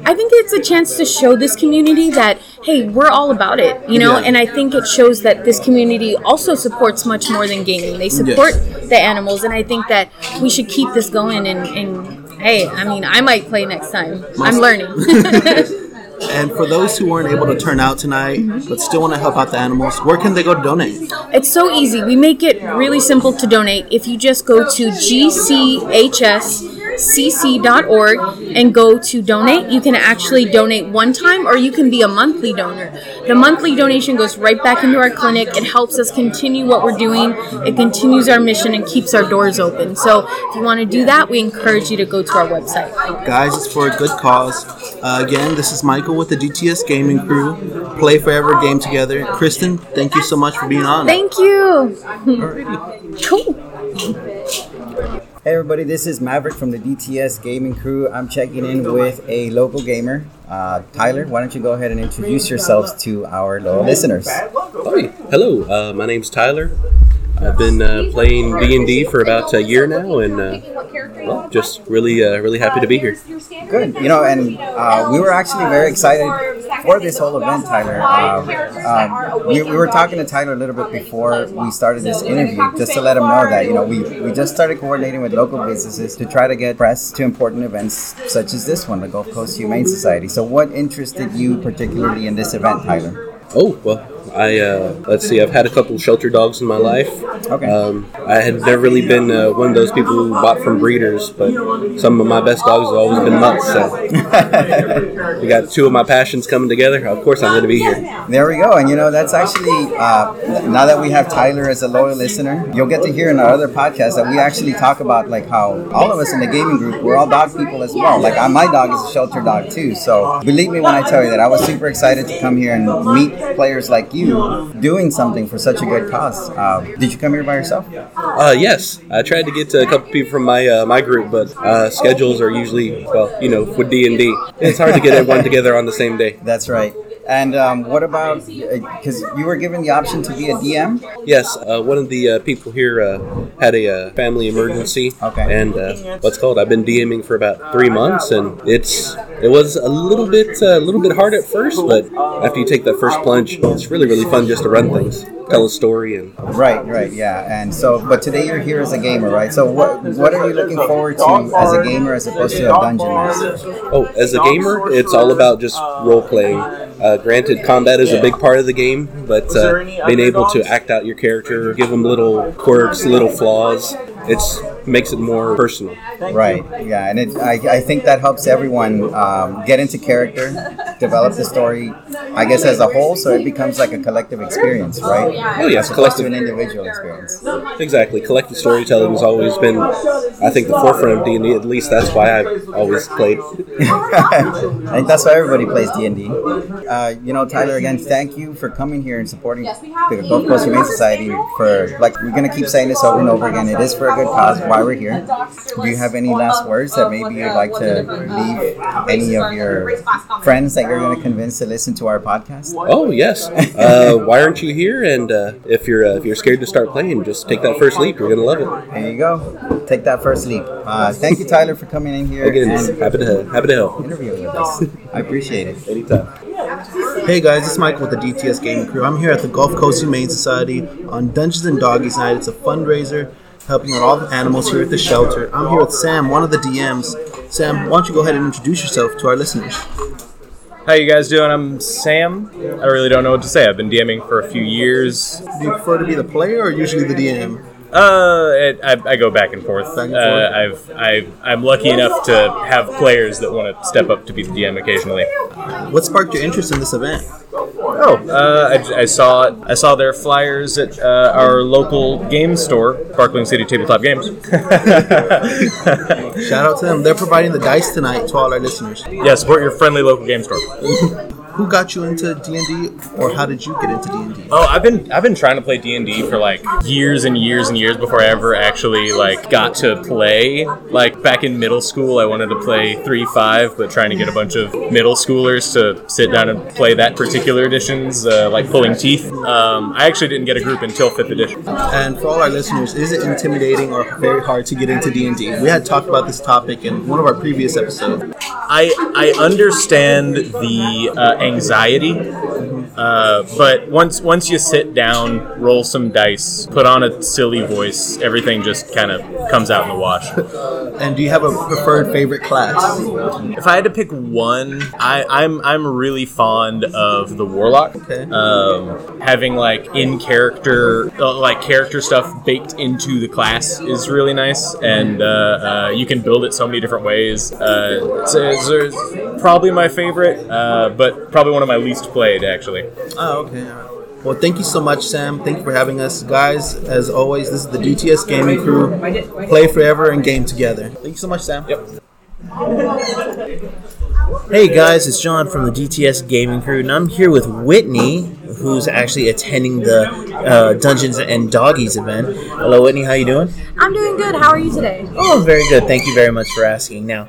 I think it's a chance to show this community that hey, we're all about it, you know. Yeah. And I think it shows that this community also supports much more than gaming. They support the animals, and I think that we should keep this going. And, and hey, I mean, I might play next time. I'm learning. [LAUGHS] And for those who weren't able to turn out tonight but still want to help out the animals, where can they go to donate? It's so easy. We make it really simple to donate. If you just go to gchscc.org and go to donate, you can actually donate one time or you can be a monthly donor. The monthly donation goes right back into our clinic. It helps us continue what we're doing. It continues our mission and keeps our doors open. So if you want to do that, we encourage you to go to our website. Guys, it's for a good cause. Uh, again, this is Michael with the DTS Gaming Crew. Play forever, game together. Kristen, thank you so much for being on. Thank you. Cool. Hey everybody, this is Maverick from the DTS Gaming Crew. I'm checking in with a local gamer. Uh, Tyler, why don't you go ahead and introduce yourselves to our loyal listeners? Hi, hello. Uh, my name's Tyler. I've been uh, playing D and D for about a year now, and uh, well, just really, uh, really happy to be here. Good. You know, and uh, we were actually very excited for this whole event, Tyler. Um, we, we were talking to Tyler a little bit before we started this interview, just to let him know that you know we, we just started coordinating with local businesses to try to get press to important events such as this one, the Gulf Coast Humane Society. So, what interested you particularly in this event, Tyler? Oh well, I uh, let's see. I've had a couple shelter dogs in my life. Okay. Um, I had never really been uh, one of those people who bought from breeders, but some of my best dogs have always been mutts. So [LAUGHS] we got two of my passions coming together. Of course, I'm going to be here. There we go. And you know, that's actually, uh, now that we have Tyler as a loyal listener, you'll get to hear in our other podcast that we actually talk about like how all of us in the gaming group, we're all dog people as well. Like my dog is a shelter dog too. So believe me when I tell you that I was super excited to come here and meet players like you doing something for such a good cause. Uh, did you come here by yourself? Uh, yes, I tried to get to a couple people from my uh, my group, but uh, schedules are usually well, you know, with D and D, it's hard to get everyone together on the same day. That's right. And um, what about, because you were given the option to be a DM? Yes, uh, one of the uh, people here uh, had a uh, family emergency. Okay. And uh, what's called? I've been DMing for about three months, and it's it was a little bit uh, a little bit hard at first, but after you take that first plunge, it's really really fun just to run things, tell a story, and Right, right, yeah. And so, but today you're here as a gamer, right? So, what what are you looking forward to as a gamer as opposed to a dungeon master? Oh, as a gamer, it's all about just role playing. Uh, granted, combat is a big part of the game, but uh, being able to act out your character, give them little quirks, little flaws, it's makes it more personal. Right. Yeah, and it, I, I think that helps everyone um, get into character, develop the story. I guess as a whole, so it becomes like a collective experience, right? Oh yes, As opposed to collective. an individual experience. Exactly. Collective storytelling has always been, I think, the forefront of D and D. At least that's why I've always played. [LAUGHS] I think that's why everybody plays D and D. Uh, You know, Tyler, again, thank you for coming here and supporting the Gulf Coast Humane Society. For like, we're gonna keep saying this over and over again. It is for a good cause. Why we're here. Do you have any last words that maybe you'd like to leave any of your friends that you're gonna convince to listen to our podcast? Oh yes. Uh, why aren't you here? And uh, if you're uh, if you're scared to start playing, just take that first leap. You're gonna love it. There you go. Take that first leap. Uh, thank you, Tyler, for coming in here Again, happy to happy to help. interviewing with us. I appreciate it. Anytime. Hey guys, it's Michael with the DTS Gaming Crew. I'm here at the Gulf Coast Humane Society on Dungeons and Doggies Night. It's a fundraiser helping out all the animals here at the shelter. I'm here with Sam, one of the DMs. Sam, why don't you go ahead and introduce yourself to our listeners? How you guys doing? I'm Sam. I really don't know what to say. I've been DMing for a few years. Do you prefer to be the player or usually the DM? Uh, it, I, I go back and forth. Back and Uh, I've, I've, I'm lucky enough to have players that want to step up to be the DM occasionally. What sparked your interest in this event? Oh, uh, I, I saw I saw their flyers at uh, our local game store, Sparkling City Tabletop Games. [LAUGHS] Shout out to them. They're providing the dice tonight to all our listeners. yeah, support your friendly local game store. [LAUGHS] Who got you into D&D or how did you get into D&D? Oh, I've been I've been trying to play D and D for like years and years and years before I ever actually like got to play. Like back in middle school, I wanted to play three five, but trying to get a bunch of middle schoolers to sit down and play that particular edition's uh, like pulling teeth. Um, I actually didn't get a group until fifth edition. And for all our listeners, is it intimidating or very hard to get into D&D? We had talked about this topic in one of our previous episodes. I I understand the uh, anxiety, uh, but once once you sit down, roll some dice, put on a silly voice, everything just kind of comes out in the wash. [LAUGHS] And do you have a preferred favorite class? If I had to pick one, I, I'm I'm really fond of the warlock. Okay. Um, having like in character, uh, like character stuff baked into the class is really nice, and uh, uh, you can build it so many different ways. Uh, it's, it's, it's probably my favorite, uh, but probably one of my least played actually. Oh, okay. Well, thank you so much, Sam. Thank you for having us. Guys, as always, this is the DTS Gaming Crew. Play forever and game together. Thank you so much, Sam. Yep. Hey guys, it's John from the DTS Gaming Crew, and I'm here with Whitney, who's actually attending the uh, Dungeons and Doggies event. Hello, Whitney. How you doing? I'm doing good. How are you today? Oh, very good. Thank you very much for asking. Now,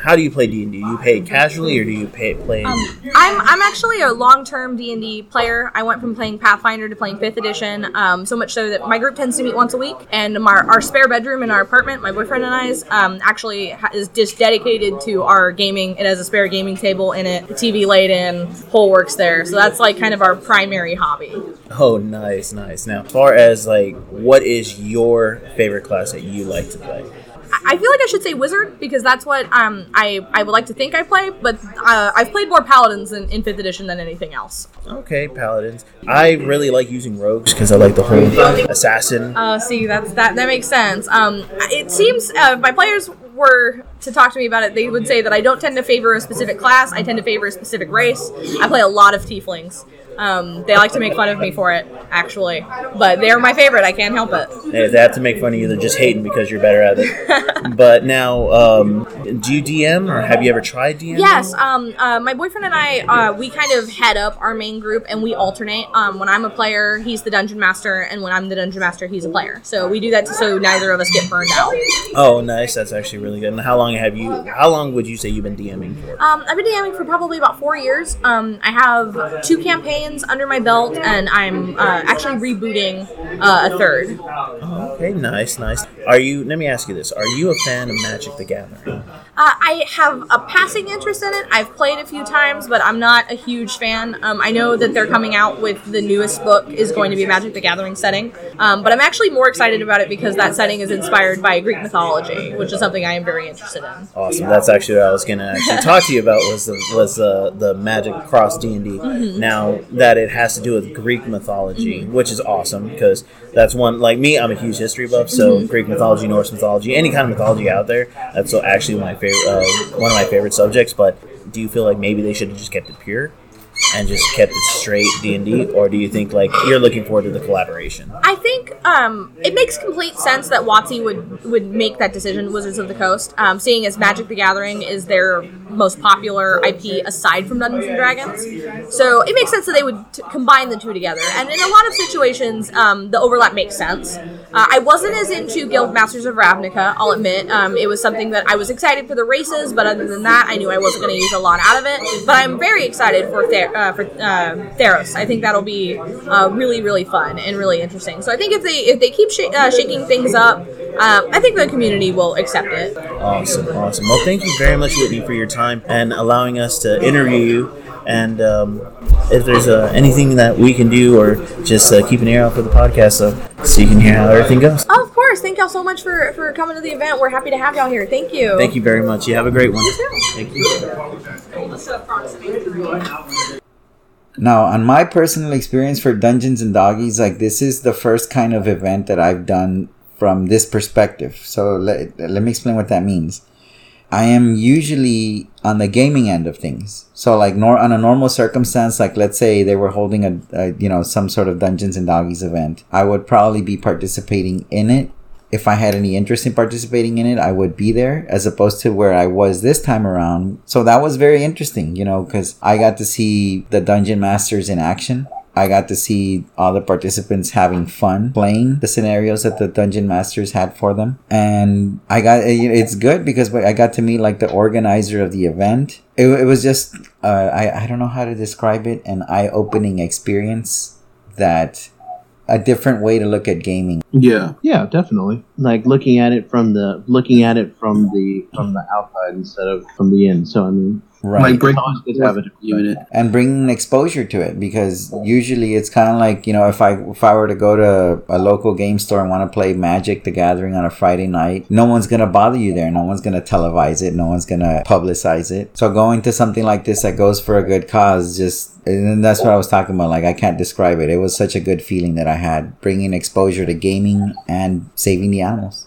how do you play D and D? Do you play casually, or do you pay, play? I'm I'm actually a long-term D&D player. I went from playing Pathfinder to playing 5th edition, um, so much so that my group tends to meet once a week, and my, our spare bedroom in our apartment, my boyfriend and I's, um, actually ha- is just dedicated to our gaming. It has a spare gaming table in it, TV laid in, whole works there. So that's like kind of our primary hobby. oh, nice, nice. Now, as far as like, what is your favorite class that you like to play? I feel like I should say wizard because that's what um, I I would like to think I play, but uh, I've played more paladins in, in 5th edition than anything else. Okay, paladins. I really like using rogues because I like the whole assassin. Uh, see, that's that. That makes sense. Um, it seems uh, my players were to talk to me about it, they would say that I don't tend to favor a specific class. I tend to favor a specific race. I play a lot of tieflings. Um, they like to make fun of me for it, actually, but they're my favorite. I can't help it. They have to make fun of you. They're just hating because you're better at it. [LAUGHS] but now, um, do you DM or have you ever tried DM? Yes, um, uh, my boyfriend and I, uh, we kind of head up our main group and we alternate. Um, when I'm a player, he's the dungeon master, and when I'm the dungeon master, he's a player. So we do that so neither of us get burned out. Oh, nice. That's actually really good. And how long have you? How long would you say you've been DMing for? Um, I've been DMing for probably about four years. Um, I have two campaigns under my belt, and I'm uh, actually rebooting uh, a third. Oh, okay, nice, nice. Are you? Let me ask you this: Are you a fan of Magic the Gathering? Uh, I have a passing interest in it. I've played a few times, but I'm not a huge fan. Um, I know that they're coming out with the newest book is going to be Magic the Gathering setting, um, but I'm actually more excited about it because that setting is inspired by Greek mythology, which is something I am very interested in. Awesome. That's actually what I was gonna actually talk to you about was the was the the Magic Cross D and D. Mhm. Now that it has to do with Greek mythology, which is awesome because that's one like me. I'm a huge history buff, so Greek mythology, Norse mythology, any kind of mythology out there. That's actually my favorite, uh, one of my favorite subjects. But do you feel like maybe they should have just kept it pure? And just kept it straight D and D, or do you think like you're looking forward to the collaboration? I think um, it makes complete sense that WotC would would make that decision. Wizards of the Coast, um, seeing as Magic the Gathering is their most popular IP aside from Dungeons and Dragons, so it makes sense that they would t- combine the two together. And in a lot of situations, um, the overlap makes sense. Uh, I wasn't as into Guild Masters of Ravnica. I'll admit, um, it was something that I was excited for the races, but other than that, I knew I wasn't going to use a lot out of it. But I'm very excited for Ther- uh, for uh, Theros. I think that'll be uh, really really fun and really interesting. So I think if they if they keep sh- uh, shaking things up, um, I think the community will accept it. Awesome, awesome. Well, thank you very much, Whitney, for your time and allowing us to interview you. And um, if there's uh, anything that we can do, or just uh, keep an ear out for the podcast, so so you can hear how everything goes. Of course. Thank y'all so much for for coming to the event. We're happy to have y'all here. Thank you. Thank you very much. You have a great one. You too. Thank you. Now, on my personal experience for Dungeons and Doggies, like this is the first kind of event that I've done from this perspective. So let, let me explain what that means. I am usually on the gaming end of things. So like nor on a normal circumstance, like let's say they were holding a, a you know some sort of Dungeons and Doggies event, I would probably be participating in it if I had any interest in participating in it, I would be there as opposed to where I was this time around. So that was very interesting, you know, because I got to see the dungeon masters in action. I got to see all the participants having fun playing the scenarios that the dungeon masters had for them. And I got, it's good because I got to meet like the organizer of the event. It, it was just, uh, I, I don't know how to describe it, an eye opening experience that a different way to look at gaming. Yeah. Yeah, definitely. Like looking at it from the looking at it from the from the outside instead of from the in. So I mean, Right. Like break It's always good to have a unit. and bringing exposure to it because usually it's kind of like you know if i if i were to go to a local game store and want to play magic the gathering on a friday night no one's gonna bother you there. No one's gonna televise it. No one's gonna publicize it. So going to something like this that goes for a good cause just and that's what i was talking about like i can't describe it. It was such a good feeling that i had bringing exposure to gaming and saving the animals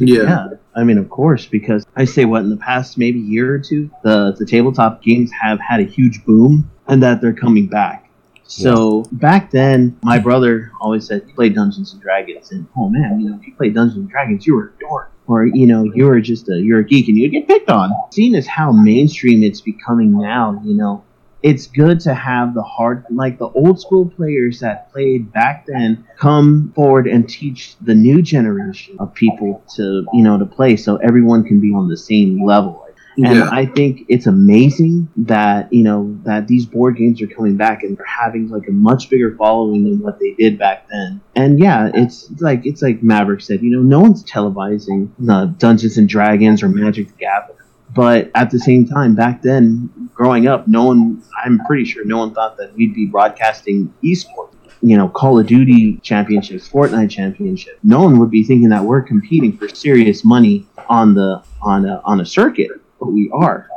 Yeah. Yeah, I mean, of course, because I say what in the past maybe year or two, the the tabletop games have had a huge boom, and that they're coming back. So back then, my brother always said, "You play Dungeons and Dragons," and oh man, you know, if you play Dungeons and Dragons, you were a dork, or you know, you were just a you're a geek, and you'd get picked on. Seeing as how mainstream it's becoming now, you know, it's good to have the hard like the old school players that played back then come forward and teach the new generation of people to you know to play so everyone can be on the same level. And Yeah. i think it's amazing that you know that these board games are coming back and they're having like a much bigger following than what they did back then. And yeah it's like it's like maverick said you know no one's televising uh, dungeons and dragons or magic the gathering. But at the same time back then growing up no one i'm pretty sure no one thought that we'd be broadcasting esports you know call of duty championships fortnite championship. No one would be thinking that we're competing for serious money on the on a, on a circuit but we are.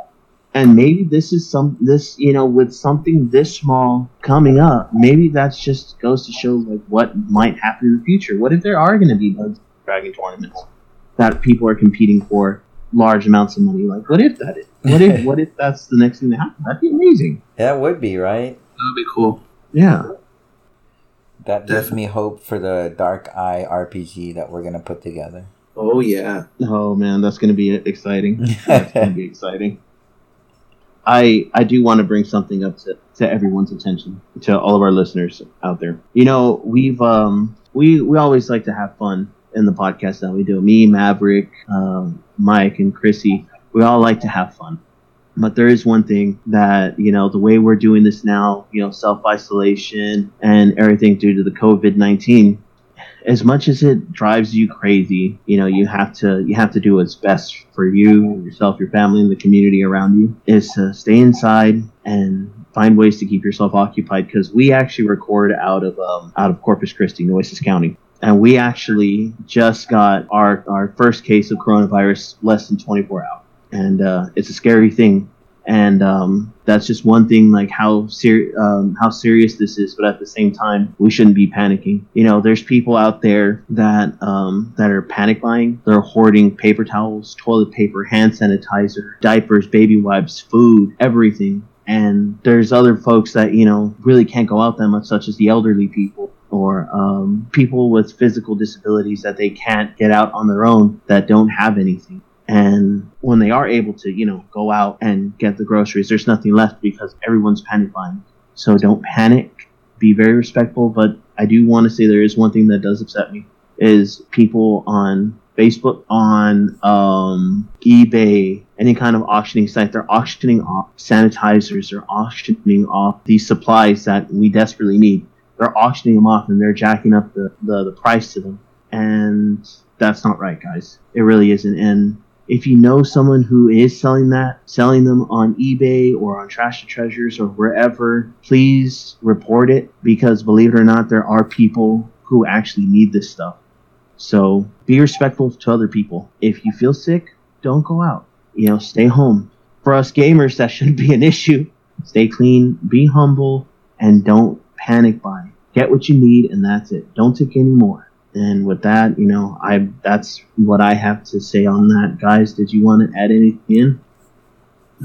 And maybe this is some this you know with something this small coming up maybe that's just goes to show like what might happen in the future. What if there are going to be dragon tournaments that people are competing for large amounts of money like what if that is what if what if that's the next thing that happens? that'd be amazing that would be right That'd be cool. yeah that gives me hope for the dark eye rpg that we're gonna put together Oh yeah. oh man that's going to be exciting [LAUGHS] that's going to be exciting I I do want to bring something up to, to everyone's attention to all of our listeners out there. You know, we've um we we always like to have fun in the podcast that we do. Me, Maverick, um, Mike, and Chrissy, we all like to have fun. But there is one thing that you know the way we're doing this now, you know, self isolation and everything due to the COVID nineteen. As much as it drives you crazy, you know, you have to you have to do what's best for you, yourself, your family, and the community around you. Is to stay inside and find ways to keep yourself occupied. Because we actually record out of um, out of Corpus Christi, Nueces County, and we actually just got our our first case of coronavirus less than 24 hours, and uh, it's a scary thing. And um, that's just one thing like how ser- um, how serious this is. But at the same time we shouldn't be panicking. You know there's people out there that um, that are panic buying. They're hoarding paper towels toilet paper hand sanitizer diapers baby wipes food everything. And there's other folks that you know really can't go out that much such as the elderly people or um, people with physical disabilities that they can't get out on their own that don't have anything and when they are able to, you know, go out and get the groceries, there's nothing left because everyone's panic buying. So don't panic. Be very respectful. But I do want to say there is one thing that does upset me is people on Facebook, on um, eBay, any kind of auctioning site, they're auctioning off sanitizers, they're auctioning off these supplies that we desperately need. They're auctioning them off and they're jacking up the, the, the price to them. And that's not right, guys. It really isn't. And if you know someone who is selling that, selling them on eBay or on Trash to Treasures or wherever, please report it because believe it or not, there are people who actually need this stuff. So be respectful to other people. If you feel sick, don't go out. You know, stay home. For us gamers, that shouldn't be an issue. Stay clean, be humble, and don't panic buy. Get what you need, and that's it. Don't take any more. And with that, you know, I that's what I have to say on that. Guys, did you want to add anything in?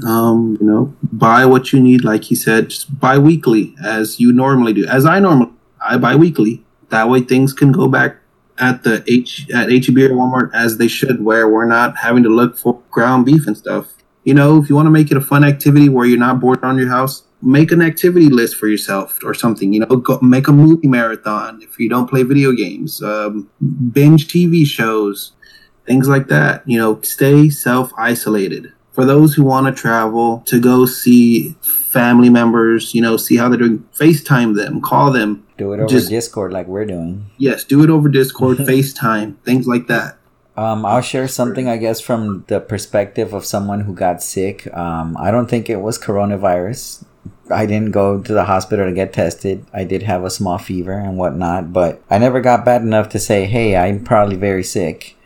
Um, you know, buy what you need, like he said, just buy weekly as you normally do. As I normally, I buy weekly. That way, things can go back at the H at HEB or Walmart as they should, where we're not having to look for ground beef and stuff. You know, if you want to make it a fun activity where you're not bored on your house, make an activity list for yourself or something. You know, go, make a movie marathon if you don't play video games. Um, binge TV shows, things like that. You know, stay self isolated. For those who want to travel to go see family members, you know, see how they're doing, FaceTime them, call them. Do it over Just- Discord like we're doing. Yes, do it over Discord, [LAUGHS] FaceTime, things like that. Um, I'll share something, I guess, from the perspective of someone who got sick. Um, I don't think it was coronavirus. I didn't go to the hospital to get tested. I did have a small fever and whatnot, but I never got bad enough to say, hey, I'm probably very sick.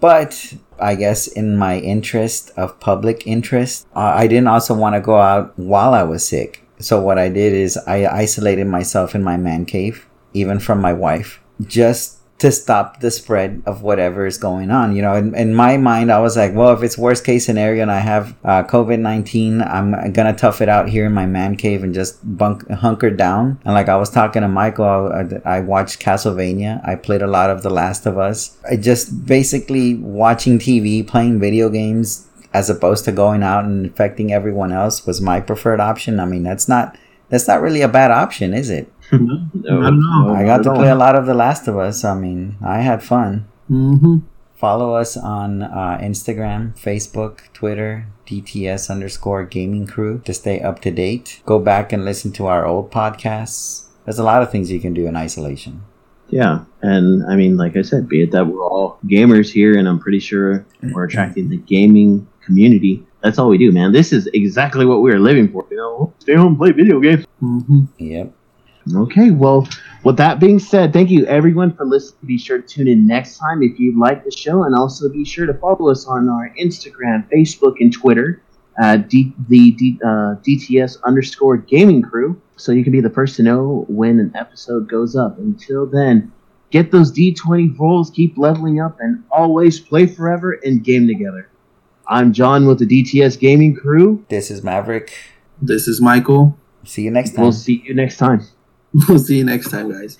But I guess in my interest of public interest, uh, I didn't also want to go out while I was sick. So what I did is I isolated myself in my man cave, even from my wife, just to stop the spread of whatever is going on. You know, in, in my mind, I was like, well, if it's worst case scenario and I have uh, COVID 19, I'm going to tough it out here in my man cave and just bunk, hunker down. And like I was talking to Michael, I, I watched Castlevania. I played a lot of The Last of Us. I just basically watching TV, playing video games, as opposed to going out and infecting everyone else was my preferred option. I mean, that's not. That's not really a bad option, is it? No, [LAUGHS] I don't know. I got to play a lot of The Last of Us. I mean, I had fun. Mm-hmm. Follow us on uh, Instagram, Facebook, Twitter, DTS underscore gaming crew to stay up to date. Go back and listen to our old podcasts. There's a lot of things you can do in isolation. Yeah, and I mean, like I said, be it that we're all gamers here, and I'm pretty sure we're attracting the gaming community. That's all we do, man. This is exactly what we are living for. You know, stay home, play video games. Mm-hmm. Yep. Okay, well, with that being said, thank you everyone for listening. Be sure to tune in next time if you like the show, and also be sure to follow us on our Instagram, Facebook, and Twitter at D- the D- uh, DTS underscore gaming crew, so you can be the first to know when an episode goes up. Until then, get those D20 rolls, keep leveling up, and always play forever and game together. I'm John with the DTS gaming crew. This is Maverick. This is Michael. See you next time. We'll see you next time. We'll see you next time, guys.